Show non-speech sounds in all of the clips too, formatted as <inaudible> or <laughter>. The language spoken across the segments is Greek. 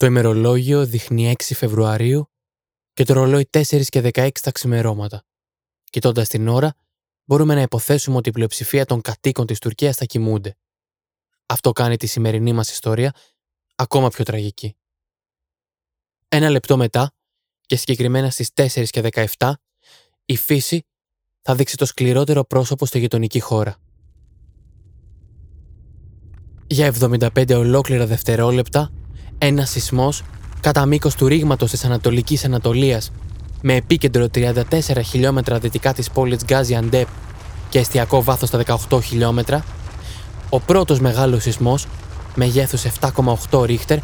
Το ημερολόγιο δείχνει 6 Φεβρουαρίου και το ρολόι 4 και 16 τα ξημερώματα. Κοιτώντας την ώρα, μπορούμε να υποθέσουμε ότι η πλειοψηφία των κατοίκων της Τουρκίας θα κοιμούνται. Αυτό κάνει τη σημερινή μας ιστορία ακόμα πιο τραγική. Ένα λεπτό μετά, και συγκεκριμένα στις 4 και 17, η φύση θα δείξει το σκληρότερο πρόσωπο στη γειτονική χώρα. Για 75 ολόκληρα δευτερόλεπτα, ένας σεισμός κατά μήκος του ρήγματος της Ανατολικής Ανατολίας, με επίκεντρο 34 χιλιόμετρα δυτικά της πόλης Γκάζι και εστιακό βάθος στα 18 χιλιόμετρα, ο πρώτος μεγάλος σεισμός, μεγέθου 7,8 ρίχτερ,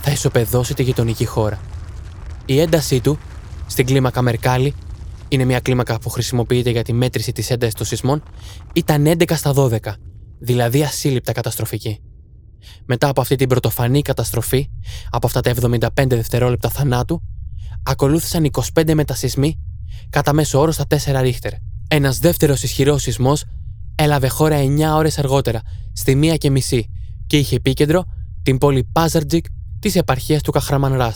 θα ισοπεδώσει τη γειτονική χώρα. Η έντασή του, στην κλίμακα Μερκάλη, είναι μια κλίμακα που χρησιμοποιείται για τη μέτρηση της έντασης των σεισμών, ήταν 11 στα 12, δηλαδή ασύλληπτα καταστροφική. Μετά από αυτή την πρωτοφανή καταστροφή, από αυτά τα 75 δευτερόλεπτα θανάτου, ακολούθησαν 25 μετασυσμοί κατά μέσο όρο στα 4 ρίχτερ. Ένας δεύτερος ισχυρός σεισμός έλαβε χώρα 9 ώρες αργότερα, στη 1 και μισή, και είχε επίκεντρο την πόλη Πάζαρτζικ της επαρχίας του Καχραμανρά.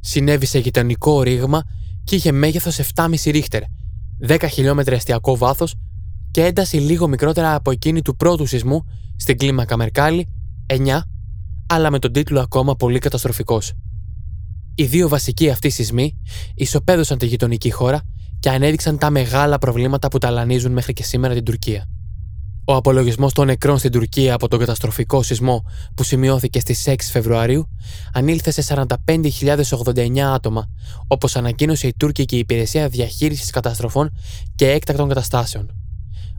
Συνέβη σε γειτονικό ρήγμα και είχε μέγεθος 7,5 ρίχτερ, 10 χιλιόμετρα εστιακό βάθος και ένταση λίγο μικρότερα από εκείνη του πρώτου σεισμού στην κλίμακα Μερκάλη, 9, αλλά με τον τίτλο ακόμα πολύ καταστροφικός. Οι δύο βασικοί αυτοί σεισμοί ισοπαίδωσαν τη γειτονική χώρα και ανέδειξαν τα μεγάλα προβλήματα που ταλανίζουν μέχρι και σήμερα την Τουρκία. Ο απολογισμός των νεκρών στην Τουρκία από τον καταστροφικό σεισμό που σημειώθηκε στις 6 Φεβρουαρίου ανήλθε σε 45.089 άτομα, όπως ανακοίνωσε η τουρκική Υπηρεσία Διαχείρισης Καταστροφών και Έκτακτων Καταστάσεων.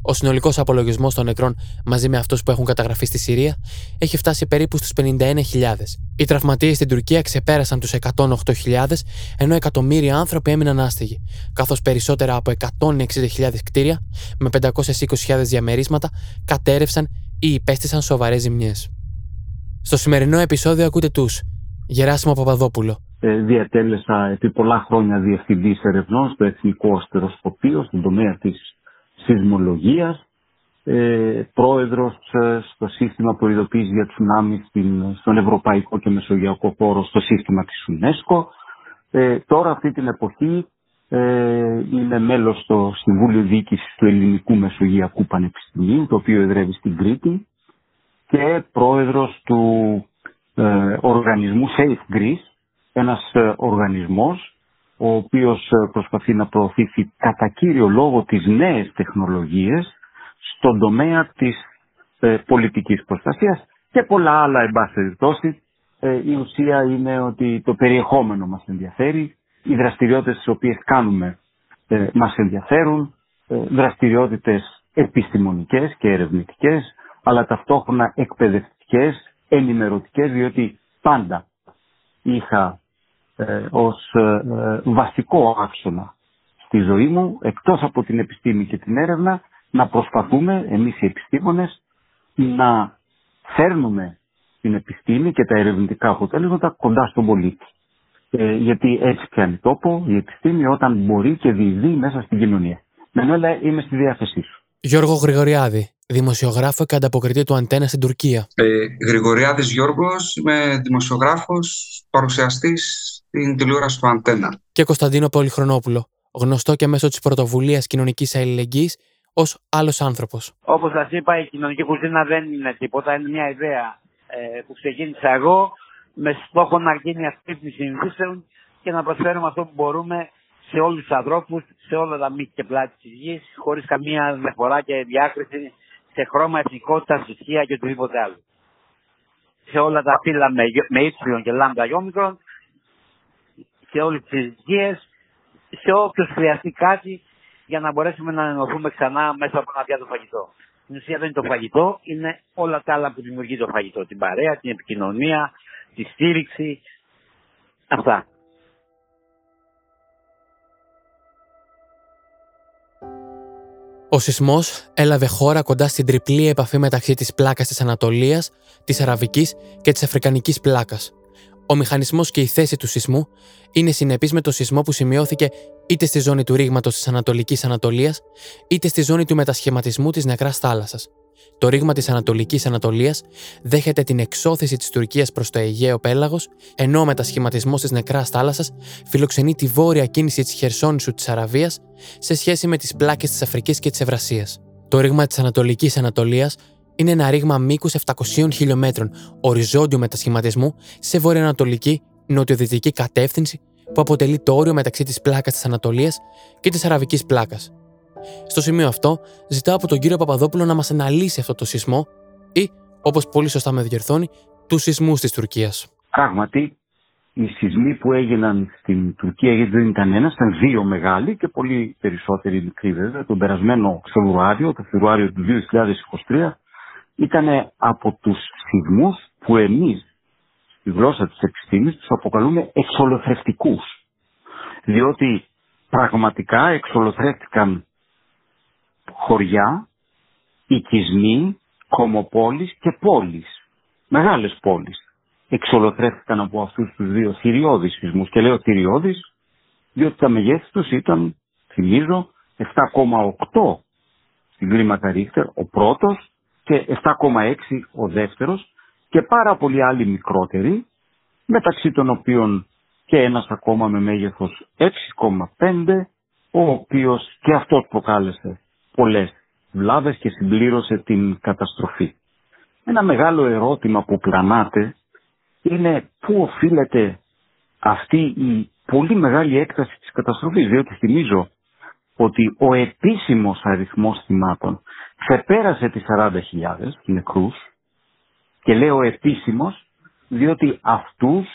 Ο συνολικός απολογισμός των νεκρών μαζί με αυτούς που έχουν καταγραφεί στη Συρία έχει φτάσει περίπου στους 51.000. Οι τραυματίες στην Τουρκία ξεπέρασαν τους 108.000, ενώ εκατομμύρια άνθρωποι έμειναν άστιγοι, καθώς περισσότερα από 160.000 κτίρια με 520.000 διαμερίσματα κατέρευσαν ή υπέστησαν σοβαρές ζημιές. Στο σημερινό επεισόδιο ακούτε τους Γεράσιμο Παπαδόπουλο. Ε, διατέλεσα επί πολλά χρόνια διευθυντής ερευνών στο Εθνικό Αστεροσκοπείο στον τομέα της σεισμολογίας, ε, πρόεδρος ε, στο σύστημα προειδοποίησης για τσουνάμι στον Ευρωπαϊκό και Μεσογειακό χώρο στο σύστημα της UNESCO. Ε, τώρα αυτή την εποχή ε, είναι μέλος στο Συμβούλιο Διοίκησης του Ελληνικού Μεσογειακού Πανεπιστημίου, το οποίο εδρεύει στην Κρήτη και πρόεδρος του ε, οργανισμού Safe Greece, ένας ε, οργανισμός ο οποίος ε, προσπαθεί να προωθήσει κατά κύριο λόγο τις νέες τεχνολογίες στον τομέα της ε, πολιτικής προστασίας και πολλά άλλα εν πάση περιπτώσει. Ε, η ουσία είναι ότι το περιεχόμενο μας ενδιαφέρει, οι δραστηριότητες τις οποίες κάνουμε ε, μας ενδιαφέρουν, ε, δραστηριότητες επιστημονικές και ερευνητικές, αλλά ταυτόχρονα εκπαιδευτικές, ενημερωτικές, διότι πάντα είχα ε, ως ε, ε, βασικό άξονα στη ζωή μου, εκτός από την επιστήμη και την έρευνα, να προσπαθούμε εμείς οι επιστήμονες να φέρνουμε την επιστήμη και τα ερευνητικά αποτέλεσματα κοντά στον πολίτη. Ε, γιατί έτσι πιάνει τόπο η επιστήμη όταν μπορεί και διειδεί μέσα στην κοινωνία. Μενέλα, είμαι στη διάθεσή σου. Γιώργο Γρηγοριάδη, δημοσιογράφο και ανταποκριτή του Αντένα στην Τουρκία. Ε, Γρηγοριάδης Γιώργος, είμαι δημοσιογράφος, παρουσιαστής στην τηλεόραση του Αντένα. Και Κωνσταντίνο Πολυχρονόπουλο, γνωστό και μέσω της πρωτοβουλίας κοινωνικής αλληλεγγύης ως άλλος άνθρωπος. Όπως σας είπα, η κοινωνική κουζίνα δεν είναι τίποτα. Είναι μια ιδέα ε, που ξεκίνησα εγώ με στόχο να γίνει αυτή τη συνηθίσεων και να προσφέρουμε αυτό που μπορούμε σε όλους τους ανθρώπους, σε όλα τα μήκη και πλάτη της γης, χωρίς καμία μεταφορά και διάκριση σε χρώμα, εθνικότητας, θρησκεία και οτιδήποτε άλλο. Σε όλα τα φύλλα με, με και λάμδα γιόμικρον, σε όλες τις ηλικίε, σε όποιος χρειαστεί κάτι για να μπορέσουμε να ενωθούμε ξανά μέσα από ένα πιάτο φαγητό. Στην ουσία δεν είναι το φαγητό, είναι όλα τα άλλα που δημιουργεί το φαγητό. Την παρέα, την επικοινωνία, τη στήριξη, αυτά. Ο σεισμός έλαβε χώρα κοντά στην τριπλή επαφή μεταξύ της πλάκας της Ανατολίας, της Αραβικής και της Αφρικανικής πλάκας, ο μηχανισμός και η θέση του σεισμού είναι συνεπή με το σεισμό που σημειώθηκε είτε στη ζώνη του ρήγματος της Ανατολικής Ανατολίας, είτε στη ζώνη του μετασχηματισμού της νεκράς θάλασσας. Το ρήγμα της Ανατολικής Ανατολίας δέχεται την εξώθηση της Τουρκίας προς το Αιγαίο πέλαγος, ενώ ο μετασχηματισμό τη Νεκράς Θάλασσας φιλοξενεί τη βόρεια κίνηση της Χερσόνησου της Αραβίας σε σχέση με τις πλάκες της Αφρικής και της Ευρασίας. Το ρήγμα της Ανατολικής Ανατολίας είναι ένα ρήγμα μήκους 700 χιλιόμετρων οριζόντιου μετασχηματισμού σε βορειοανατολική νοτιοδυτική κατεύθυνση που αποτελεί το όριο μεταξύ της πλάκας της Ανατολίας και της Αραβικής πλάκας. Στο σημείο αυτό, ζητάω από τον κύριο Παπαδόπουλο να μας αναλύσει αυτό το σεισμό ή, όπως πολύ σωστά με διορθώνει, τους σεισμούς της Τουρκίας. Πράγματι, οι σεισμοί που έγιναν στην Τουρκία, γιατί δεν ήταν ένας, ήταν δύο μεγάλοι και πολύ περισσότεροι μικροί βέβαια. Τον περασμένο Φεβρουάριο, το Φεβρουάριο του 2023, ήταν από τους σεισμούς που εμείς, στη γλώσσα της επιστήμης, τους αποκαλούμε εξολοθρευτικούς. Διότι πραγματικά εξολοθρεύτηκαν χωριά, οικισμοί, κομοπόλεις και πόλεις. Μεγάλες πόλεις. Εξολοθρεύτηκαν από αυτούς τους δύο θηριώδεις σεισμούς. Και λέω θηριώδεις διότι τα μεγέθη τους ήταν, θυμίζω, 7,8 στην κλίμακα Ρίχτερ ο πρώτος και 7,6 ο δεύτερος και πάρα πολλοί άλλοι μικρότεροι μεταξύ των οποίων και ένας ακόμα με μέγεθος 6,5 ο οποίος και αυτός προκάλεσε πολλές βλάβες και συμπλήρωσε την καταστροφή. Ένα μεγάλο ερώτημα που πλανάται είναι πού οφείλεται αυτή η πολύ μεγάλη έκταση της καταστροφής, διότι θυμίζω ότι ο επίσημος αριθμός θυμάτων ξεπέρασε τις 40.000 νεκρούς και λέω επίσημος διότι αυτούς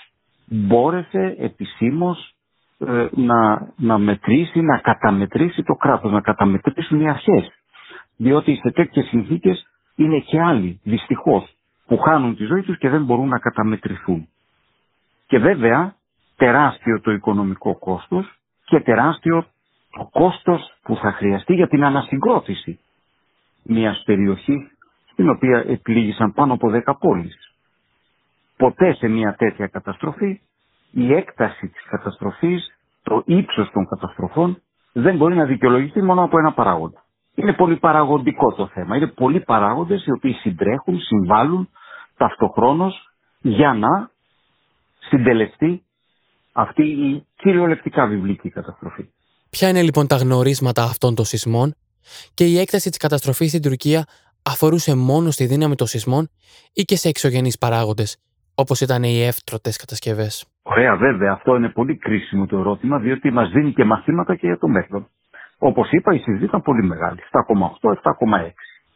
μπόρεσε επισήμως ε, να, να μετρήσει, να καταμετρήσει το κράτος, να καταμετρήσουν οι αρχές. Διότι σε τέτοιες συνθήκες είναι και άλλοι, δυστυχώς, που χάνουν τη ζωή τους και δεν μπορούν να καταμετρηθούν. Και βέβαια τεράστιο το οικονομικό κόστος και τεράστιο το κόστος που θα χρειαστεί για την ανασυγκρότηση μιας περιοχής στην οποία επλήγησαν πάνω από 10 πόλεις. Ποτέ σε μια τέτοια καταστροφή η έκταση της καταστροφής, το ύψος των καταστροφών δεν μπορεί να δικαιολογηθεί μόνο από ένα παράγοντα. Είναι πολύ παραγοντικό το θέμα. Είναι πολλοί παράγοντες οι οποίοι συντρέχουν, συμβάλλουν ταυτοχρόνως για να συντελεστεί αυτή η κυριολεκτικά βιβλική καταστροφή. Ποια είναι λοιπόν τα γνωρίσματα αυτών των σεισμών; Και η έκταση της καταστροφής στην Τουρκία αφορούσε μόνο στη δύναμη των σεισμών ή και σε εξωγενείς παράγοντες, όπως ήταν οι εύτρωτες κατασκευές. Ωραία, βέβαια, αυτό είναι πολύ κρίσιμο το ερώτημα, διότι μας δίνει και μαθήματα και για το μέλλον. Όπως είπα, η συζήτηση ήταν πολύ μεγάλη. 7,8, 7,6.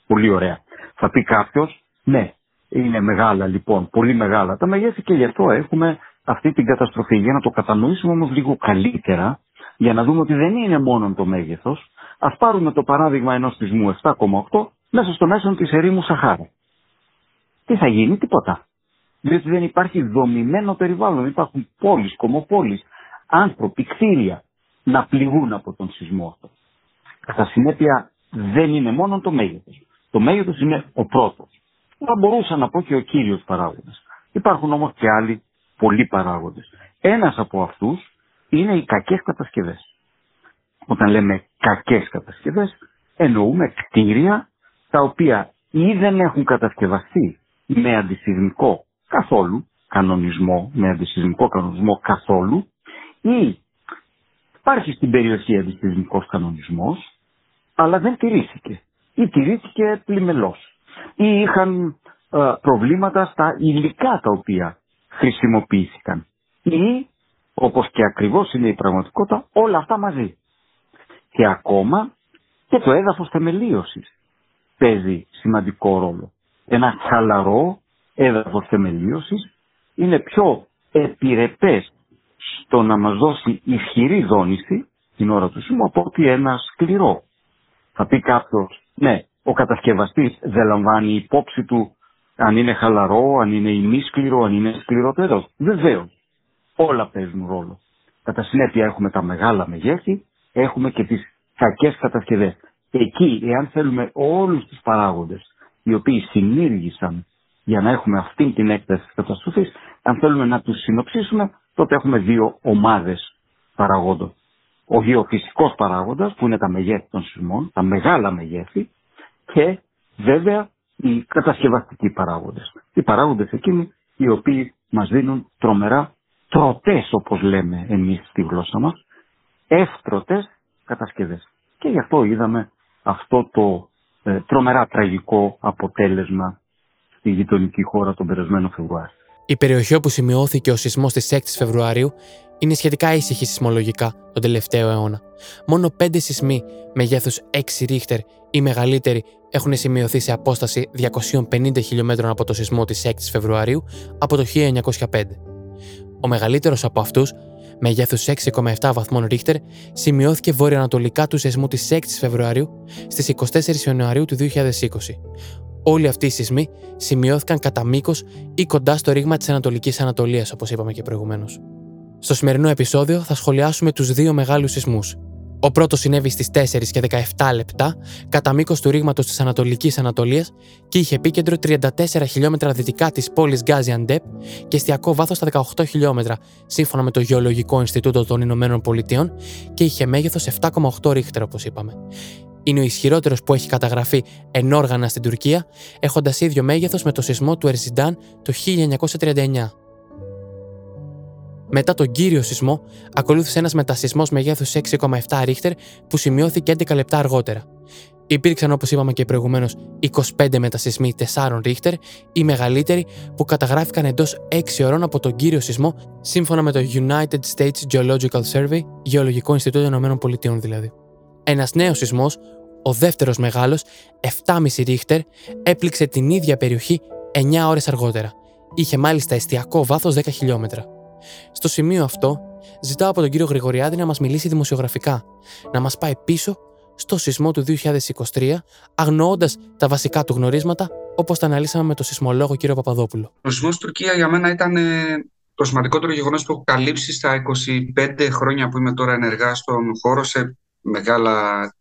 Πολύ ωραία. Θα πει κάποιος, ναι, είναι μεγάλα λοιπόν, πολύ μεγάλα τα μεγέθη και γι' αυτό έχουμε αυτή την καταστροφή. Για να το κατανοήσουμε όμως λίγο καλύτερα, για να δούμε ότι δεν είναι μόνο το μέγεθος, ας πάρουμε το παράδειγμα ενός σεισμού 7,8 μέσα στο μέσο της ερήμου Σαχάρα. Τι θα γίνει, τίποτα διότι δεν υπάρχει δομημένο περιβάλλον. Υπάρχουν πόλεις, κομοπόλεις, άνθρωποι, κτίρια να πληγούν από τον σεισμό αυτό. Κατά συνέπεια δεν είναι μόνο το μέγεθος. Το μέγεθος είναι ο πρώτος. Θα μπορούσα να πω και ο κύριος παράγοντας. Υπάρχουν όμως και άλλοι πολλοί παράγοντες. Ένας από αυτούς είναι οι κακές κατασκευές. Όταν λέμε κακές κατασκευές εννοούμε κτίρια τα οποία ή δεν έχουν κατασκευαστεί με αντισυσμικό καθόλου κανονισμό, με αντισυσμικό κανονισμό καθόλου ή υπάρχει στην περιοχή αντισυσμικός κανονισμός αλλά δεν τηρήθηκε ή τηρήθηκε πλημελώς ή είχαν ε, προβλήματα στα υλικά τα οποία χρησιμοποιήθηκαν ή όπως και ακριβώς είναι η πραγματικότητα όλα αυτά μαζί. Και ακόμα και το έδαφος θεμελίωσης παίζει σημαντικό ρόλο. Ένα χαλαρό έδαφος θεμελίωσης είναι πιο επιρρεπές στο να μας δώσει ισχυρή δόνηση την ώρα του σήμου από ότι ένα σκληρό. Θα πει κάποιος, ναι, ο κατασκευαστής δεν λαμβάνει υπόψη του αν είναι χαλαρό, αν είναι ημίσκληρο, αν είναι σκληρό το έδαφος. Βεβαίως. Όλα παίζουν ρόλο. Κατά συνέπεια έχουμε τα μεγάλα μεγέθη, έχουμε και τις κακές κατασκευές. Εκεί, εάν θέλουμε όλους τους παράγοντες οι οποίοι συνήργησαν για να έχουμε αυτή την έκταση της καταστροφής, αν θέλουμε να τους συνοψίσουμε, τότε έχουμε δύο ομάδες παραγόντων. Ο γεωφυσικός παράγοντας, που είναι τα μεγέθη των σεισμών, τα μεγάλα μεγέθη, και βέβαια οι κατασκευαστικοί παράγοντες. Οι παράγοντες εκείνοι οι οποίοι μας δίνουν τρομερά τροτές όπως λέμε εμείς στη γλώσσα μας, εύτρωτες κατασκευές. Και γι' αυτό είδαμε αυτό το ε, τρομερά τραγικό αποτέλεσμα στη γειτονική χώρα τον περασμένο Φεβρουάριο. Η περιοχή όπου σημειώθηκε ο σεισμός της 6η Φεβρουαρίου είναι σχετικά ήσυχη σεισμολογικά τον τελευταίο αιώνα. Μόνο πέντε σεισμοί μεγέθους 6 ρίχτερ ή μεγαλύτεροι έχουν σημειωθεί σε απόσταση 250 χιλιόμετρων από το σεισμό της 6η Φεβρουαρίου από το 1905. Ο μεγαλύτερος από αυτούς, μεγέθους 6,7 βαθμών ρίχτερ, σημειώθηκε βορειοανατολικά του σεισμού της 6η Φεβρουαρίου στις 24 Ιανουαρίου του 2020. Όλοι αυτοί οι σεισμοί σημειώθηκαν κατά μήκος ή κοντά στο ρήγμα της Ανατολικής Ανατολίας, όπως είπαμε και προηγουμένως. Στο σημερινό επεισόδιο θα σχολιάσουμε τους δύο μεγάλους σεισμούς. Ο πρώτος συνέβη στις 4 και 17 λεπτά κατά μήκος του ρήγματος της Ανατολικής Ανατολίας και είχε επίκεντρο 34 χιλιόμετρα δυτικά της πόλης Γκάζιαντεπ και εστιακό βάθος στα 18 χιλιόμετρα, σύμφωνα με το Γεωλογικό Ινστιτούτο των Ηνωμένων Πολιτειών και είχε μέγεθος 7,8 ρίχτερ, όπως είπαμε. Είναι ο ισχυρότερος που έχει καταγραφεί ενόργανα στην Τουρκία, έχοντας ίδιο μέγεθος με το σεισμό του Ερζιντάν το 1939. Μετά τον κύριο σεισμό, ακολούθησε ένας μετασυσμό μεγέθους 6,7 ρίχτερ που σημειώθηκε 11 λεπτά αργότερα. Υπήρξαν, όπως είπαμε και προηγουμένως, 25 μετασυσμοί 4 ρίχτερ, οι μεγαλύτεροι που καταγράφηκαν εντός 6 ώρων από τον κύριο σεισμό, σύμφωνα με το United States Geological Survey, Γεωλογικό Ινστιτούτο ΗΠΑ δηλαδή. Ένας νέος σεισμός, ο δεύτερος μεγάλος, 7,5 ρίχτερ, έπληξε την ίδια περιοχή 9 ώρες αργότερα. Είχε μάλιστα εστιακό βάθος 10 χιλιόμετρα. Στο σημείο αυτό, ζητάω από τον κύριο Γρηγοριάδη να μας μιλήσει δημοσιογραφικά, να μας πάει πίσω στο σεισμό του 2023, αγνοώντας τα βασικά του γνωρίσματα, όπως τα αναλύσαμε με τον σεισμολόγο κύριο Παπαδόπουλο. Ο σεισμός Τουρκία για μένα ήταν ε, το σημαντικότερο γεγονός που έχω καλύψει στα 25 χρόνια που είμαι τώρα ενεργά στον χώρο σε μεγάλα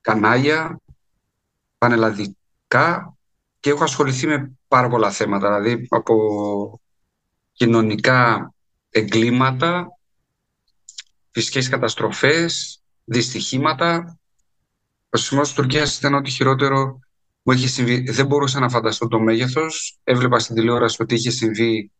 κανάλια, πανελλαδικά και έχω ασχοληθεί με πάρα πολλά θέματα, δηλαδή από κοινωνικά εγκλήματα, φυσικές καταστροφές, δυστυχήματα. Ο σεισμός της Τουρκίας ήταν ό,τι χειρότερο μου είχε συμβεί. Δεν μπορούσα να φανταστώ το μέγεθος. Έβλεπα στην τηλεόραση ότι είχε συμβεί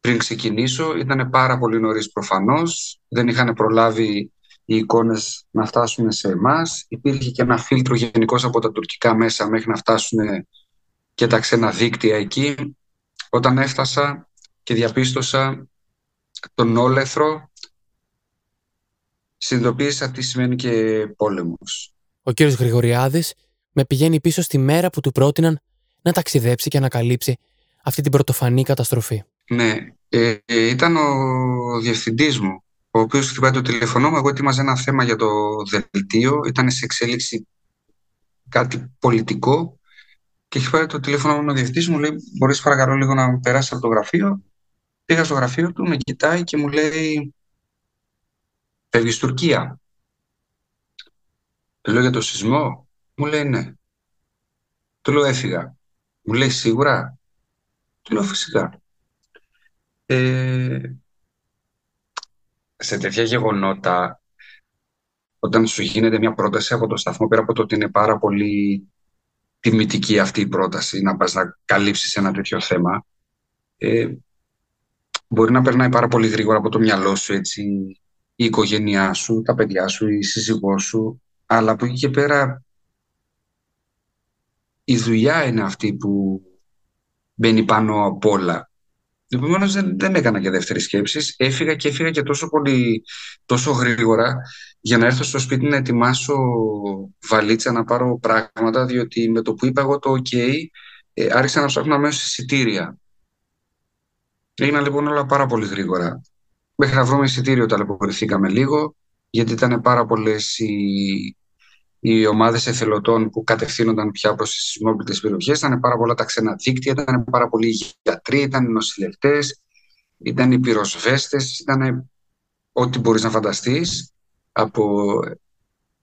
πριν ξεκινήσω. Ήταν πάρα πολύ νωρίς προφανώς. Δεν είχαν προλάβει οι εικόνες να φτάσουν σε εμάς. Υπήρχε και ένα φίλτρο γενικώ από τα τουρκικά μέσα μέχρι να φτάσουν και τα ξένα δίκτυα εκεί. Όταν έφτασα και διαπίστωσα τον όλεθρο, συνειδητοποίησα τι σημαίνει και πόλεμος. Ο κύριος Γρηγοριάδης με πηγαίνει πίσω στη μέρα που του πρότειναν να ταξιδέψει και να καλύψει αυτή την πρωτοφανή καταστροφή. Ναι, ε, ε, ήταν ο διευθυντής μου ο οποίος χτυπάει το τηλεφωνό μου. Εγώ ετοίμαζα ένα θέμα για το δελτίο. Ήταν σε εξέλιξη κάτι πολιτικό. Και έχει πάρει το τηλέφωνο μου ο διευθυντής μου, λέει: Μπορείς παρακαλώ λίγο να περάσεις από το γραφείο. Πήγα στο γραφείο του, με κοιτάει και μου λέει: Φεύγεις Τουρκία. Του λέω για το σεισμό. Μου λέει ναι. Του λέω έφυγα. Μου λέει σίγουρα. Του λέω φυσικά. Ε, σε τέτοια γεγονότα, όταν σου γίνεται μια πρόταση από το σταθμό, πέρα από το ότι είναι πάρα πολύ τιμητική αυτή η πρόταση, να πας να καλύψεις ένα τέτοιο θέμα, ε, μπορεί να περνάει πάρα πολύ γρήγορα από το μυαλό σου έτσι, η οικογένειά σου, τα παιδιά σου, η σύζυγός σου, αλλά από εκεί και πέρα η δουλειά είναι αυτή που μπαίνει πάνω απ' όλα. Επομένως δεν, δεν έκανα και δεύτερη σκέψη. Έφυγα και έφυγα και τόσο πολύ, τόσο γρήγορα για να έρθω στο σπίτι να ετοιμάσω βαλίτσα, να πάρω πράγματα, διότι με το που είπα εγώ το OK, ε, άρχισα να ψάχνω αμέσως εισιτήρια. Έγιναν λοιπόν όλα πάρα πολύ γρήγορα. Μέχρι να βρούμε εισιτήριο ταλαιπωρηθήκαμε λίγο, γιατί ήταν πάρα πολλές οι οι ομάδες εθελοντών που κατευθύνονταν πια προς τις σεισμόπλητε περιοχές. Ήταν πάρα πολλά τα ξένα δίκτυα, ήταν πάρα πολλοί γιατροί, ήταν οι νοσηλευτές, ήταν οι πυροσβέστες, ήταν ό,τι μπορείς να φανταστείς από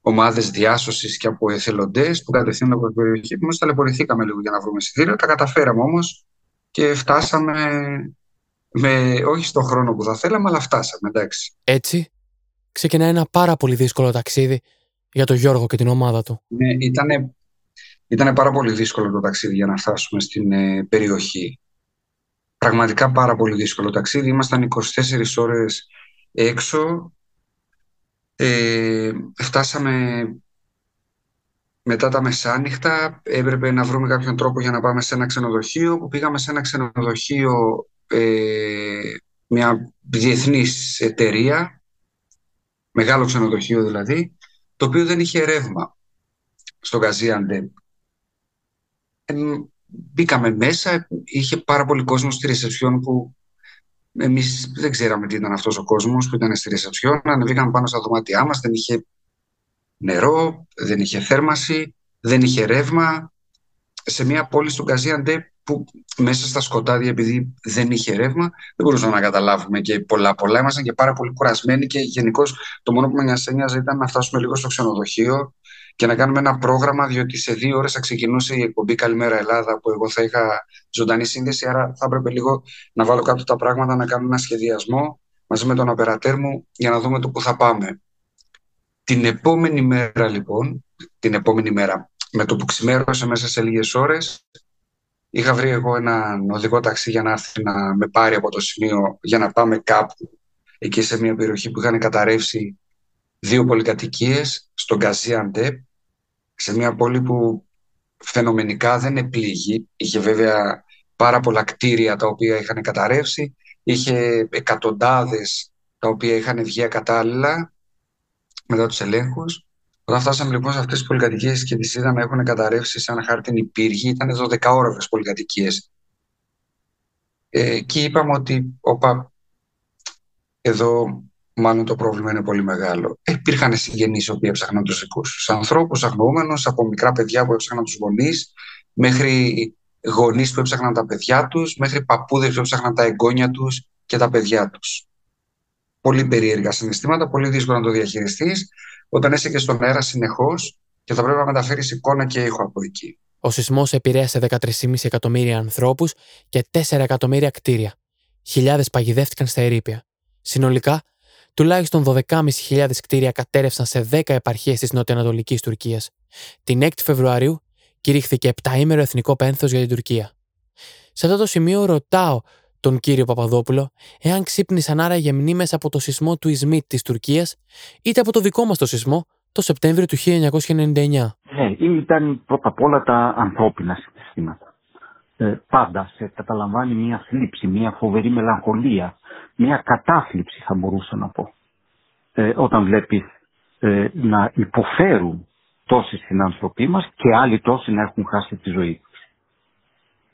ομάδες διάσωσης και από εθελοντές που κατευθύνονταν προς την περιοχή. Εμείς ταλαιπωρηθήκαμε λίγο για να βρούμε εισιτήριο. Τα καταφέραμε όμως και φτάσαμε με, όχι στον χρόνο που θα θέλαμε, αλλά φτάσαμε, εντάξει. Έτσι, ξεκινάει ένα πάρα πολύ δύσκολο ταξίδι για τον Γιώργο και την ομάδα του. Ναι, ήταν Ήταν πάρα πολύ δύσκολο το ταξίδι για να φτάσουμε στην ε, περιοχή. Πραγματικά πάρα πολύ δύσκολο ταξίδι. Ήμασταν 24 ώρες έξω. Ε, φτάσαμε μετά τα μεσάνυχτα. Έπρεπε να βρούμε κάποιον τρόπο για να πάμε σε ένα ξενοδοχείο. Που πήγαμε σε ένα ξενοδοχείο ε, μια διεθνής εταιρεία, μεγάλο ξενοδοχείο δηλαδή, το οποίο δεν είχε ρεύμα στο Gaziantep. Ε, μπήκαμε μέσα, είχε πάρα πολύ κόσμο στη ρεσεψιόν που εμείς δεν ξέραμε τι ήταν αυτός ο κόσμος που ήταν στη ρεσεψιόν. Ανεβήκαμε πάνω στα δωμάτια μας, δεν είχε νερό, δεν είχε θέρμαση, δεν είχε ρεύμα. Σε μια πόλη στο Gaziantep που μέσα στα σκοτάδια, επειδή δεν είχε ρεύμα, δεν μπορούσαμε να καταλάβουμε και πολλά. Πολλά ήμασταν και πάρα πολύ κουρασμένοι και γενικώ το μόνο που με νοιάζε ήταν να φτάσουμε λίγο στο ξενοδοχείο και να κάνουμε ένα πρόγραμμα, διότι σε δύο ώρες θα ξεκινούσε η εκπομπή Καλημέρα Ελλάδα, που εγώ θα είχα ζωντανή σύνδεση. Άρα θα έπρεπε λίγο να βάλω κάτω τα πράγματα, να κάνω ένα σχεδιασμό μαζί με τον απερατέρ μου για να δούμε το πού θα πάμε. Την επόμενη μέρα, λοιπόν, την επόμενη μέρα, με το που ξημέρωσε μέσα σε λίγες ώρες, Είχα βρει εγώ έναν οδηγό ταξί για να έρθει να με πάρει από το σημείο για να πάμε κάπου εκεί σε μια περιοχή που είχαν καταρρεύσει δύο πολυκατοικίες στο Γκαζιαντέπ σε μια πόλη που φαινομενικά δεν επλήγει. Είχε βέβαια πάρα πολλά κτίρια τα οποία είχαν καταρρεύσει. Είχε εκατοντάδες τα οποία είχαν βγει ακατάλληλα μετά τους ελέγχους. Όταν φτάσαμε λοιπόν σε αυτές τις πολυκατοικίες και τις είδαμε έχουν καταρρεύσει σαν χάρτινη πύργη, ήταν 12 ώρε πολυκατοικίες. Ε, και είπαμε ότι, όπα, εδώ μάλλον το πρόβλημα είναι πολύ μεγάλο. Ε, υπήρχαν συγγενείς οι οποίοι έψαχναν τους δικούς τους ανθρώπους, αγνοούμενους, από μικρά παιδιά που έψαχναν τους γονείς, μέχρι γονείς που έψαχναν τα παιδιά τους, μέχρι παππούδες που έψαχναν τα εγγόνια τους και τα παιδιά τους. Πολύ περίεργα συναισθήματα, πολύ δύσκολο να το διαχειριστείς όταν είσαι και στον αέρα συνεχώς και θα πρέπει να μεταφέρεις εικόνα και ήχο από εκεί. Ο σεισμός επηρέασε 13,5 εκατομμύρια ανθρώπους και 4 εκατομμύρια κτίρια. Χιλιάδες παγιδεύτηκαν στα ερήπια. Συνολικά, τουλάχιστον 12.500 κτίρια κατέρευσαν σε 10 επαρχίες της νοτιοανατολικής Τουρκίας. Την 6η Φεβρουαρίου κηρύχθηκε 7ήμερο εθνικό πένθος για την Τουρκία. Σε αυτό το σημείο ρωτάω τον κύριο Παπαδόπουλο εάν ξύπνησαν άραγε μνήμες από το σεισμό του Ισμίτ της Τουρκίας είτε από το δικό μας το σεισμό το Σεπτέμβριο του 1999. Ναι, ήταν πρώτα απ' όλα τα ανθρώπινα συναισθήματα. Ε, πάντα σε καταλαμβάνει μια θλίψη, μια φοβερή μελαγχολία, μια κατάθλιψη θα μπορούσα να πω. Ε, όταν βλέπεις ε, να υποφέρουν τόσοι συνάνθρωποι μας και άλλοι τόσοι να έχουν χάσει τη ζωή τους.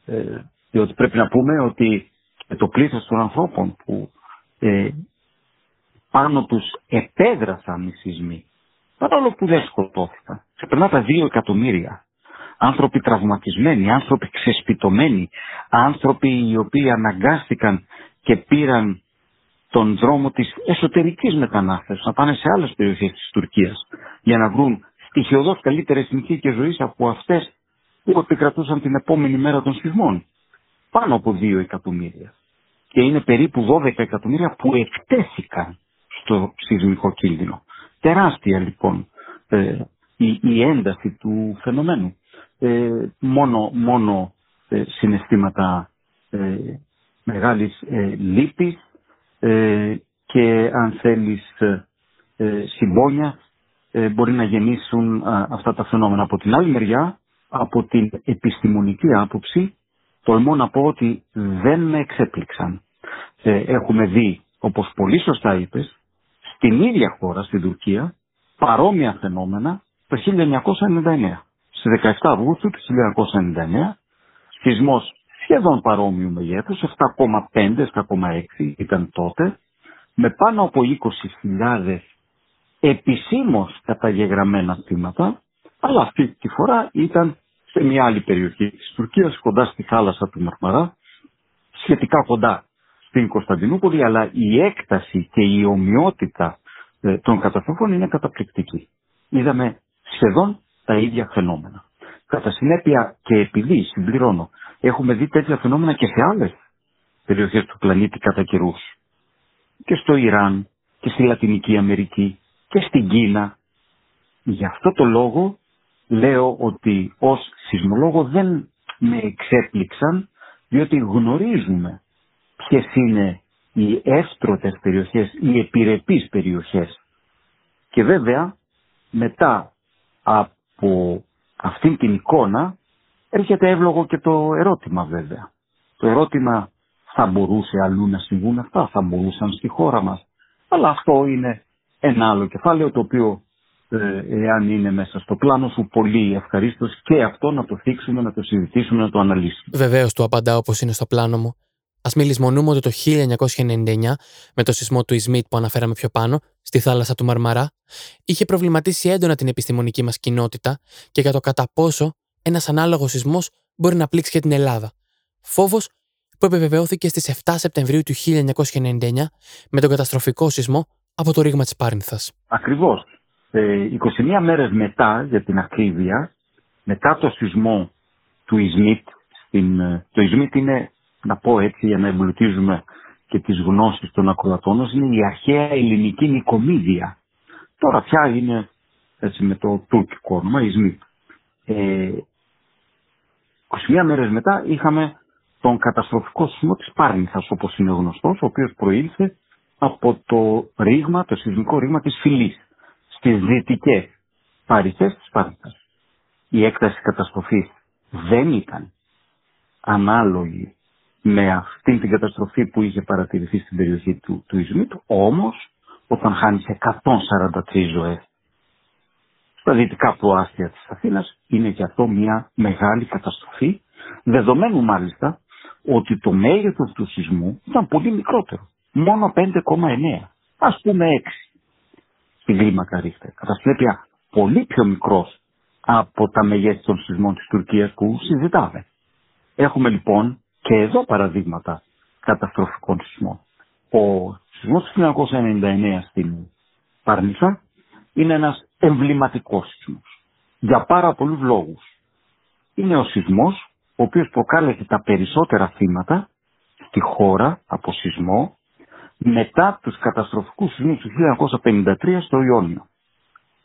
Ε, διότι πρέπει να πούμε ότι το πλήθος των ανθρώπων που ε, πάνω τους επέδρασαν οι σεισμοί, παρόλο που δεν σκοτώθηκαν. Ξεπερνά τα δύο εκατομμύρια. Άνθρωποι τραυματισμένοι, άνθρωποι ξεσπιτωμένοι, άνθρωποι οι οποίοι αναγκάστηκαν και πήραν τον δρόμο της εσωτερικής μετανάστευσης, να πάνε σε άλλες περιοχές της Τουρκίας για να βρουν στοιχειοδός καλύτερες συνθήκες ζωής από αυτές που επικρατούσαν την επόμενη μέρα των σεισμών. Πάνω από δύο εκατομμύρια και είναι περίπου 12 εκατομμύρια που εκτέθηκαν στο σεισμικό κίνδυνο. Τεράστια λοιπόν ε, η, η, ένταση του φαινομένου. Ε, μόνο μόνο ε, συναισθήματα ε, μεγάλης ε, λύπης ε, και αν θέλεις συμπόνια μπορεί να γεννήσουν αυτά τα φαινόμενα. Από την άλλη μεριά, από την επιστημονική άποψη, τολμώ να πω ότι δεν με εξέπληξαν. Ε, έχουμε δει, όπως πολύ σωστά είπες, στην ίδια χώρα, στην Τουρκία, παρόμοια φαινόμενα το 1999. Στις 17 Αυγούστου του 1999, σεισμός σχεδόν παρόμοιου μεγέθους, 7,5-7,6 ήταν τότε, με πάνω από 20.000 επισήμως καταγεγραμμένα θύματα, αλλά αυτή τη φορά ήταν σε μια άλλη περιοχή της Τουρκίας, κοντά στη θάλασσα του Μαρμαρά, σχετικά κοντά στην Κωνσταντινούπολη, αλλά η έκταση και η ομοιότητα ε, των καταστροφών είναι καταπληκτική. Είδαμε σχεδόν τα ίδια φαινόμενα. Κατά συνέπεια και επειδή, συμπληρώνω, έχουμε δει τέτοια φαινόμενα και σε άλλες περιοχές του πλανήτη κατά καιρούς. Και στο Ιράν και στη Λατινική Αμερική και στην Κίνα. Γι' αυτό το λόγο λέω ότι ως σεισμολόγο δεν με εξέπληξαν διότι γνωρίζουμε ποιες είναι οι εύστρωτες περιοχές, οι επιρρεπείς περιοχές. Και βέβαια μετά από αυτήν την εικόνα έρχεται εύλογο και το ερώτημα βέβαια. Το ερώτημα θα μπορούσε αλλού να συμβούν αυτά, θα μπορούσαν στη χώρα μας. Αλλά αυτό είναι ένα άλλο κεφάλαιο το οποίο ε, εάν είναι μέσα στο πλάνο σου πολύ ευχαρίστως και αυτό να το θίξουμε, να το συζητήσουμε, να το αναλύσουμε. Βεβαίως του απαντάω όπως είναι στο πλάνο μου. Α μην λησμονούμε ότι το 1999, με το σεισμό του Ισμίτ που αναφέραμε πιο πάνω, στη θάλασσα του Μαρμαρά, είχε προβληματίσει έντονα την επιστημονική μας κοινότητα και για το κατά πόσο ένας ανάλογος σεισμός μπορεί να πλήξει και την Ελλάδα. Φόβος που επιβεβαιώθηκε στις 7 Σεπτεμβρίου του 1999 με τον καταστροφικό σεισμό από το ρήγμα της Πάρνηθας. Ακριβώς. 21 ε, μέρες μετά, για την ακρίβεια, μετά το σεισμό του Ισμίτ, στην, ε, το Ισμίτ είναι, να πω έτσι για να εμπλουτίζουμε και τις γνώσεις των ακροατών είναι η αρχαία ελληνική νοικομίδια. Τώρα πια είναι έτσι με το τουρκικό όνομα, Ισμίτ. Ε, 21 μέρες μετά είχαμε τον καταστροφικό σεισμό της Πάρνηθας, όπως είναι γνωστός, ο οποίος προήλθε από το ρήγμα, το σεισμικό ρήγμα της Φυλής στις δυτικές παρυφές της Σπάρτας. Η έκταση καταστροφής δεν ήταν ανάλογη με αυτή την καταστροφή που είχε παρατηρηθεί στην περιοχή του, του Ισμίτου, όμως όταν χάνεις 143 ζωές στα δυτικά προάστια της Αθήνας είναι και αυτό μια μεγάλη καταστροφή, δεδομένου μάλιστα ότι το μέγεθος του σεισμού ήταν πολύ μικρότερο, μόνο 5,9, ας πούμε 6 στην κλίμακα Ρίχτερ. Κατά συνέπεια πολύ πιο μικρός από τα μεγέθη των σεισμών της Τουρκίας που συζητάμε. Έχουμε λοιπόν και εδώ παραδείγματα καταστροφικών σεισμών. Ο σεισμός του 1999 στην Παρνίσα είναι ένας εμβληματικός σεισμός. Για πάρα πολλούς λόγους. Είναι ο σεισμός ο οποίος προκάλεσε τα περισσότερα θύματα στη χώρα από σεισμό μετά τους καταστροφικούς σεισμούς του 1953 στο Ιόνιο.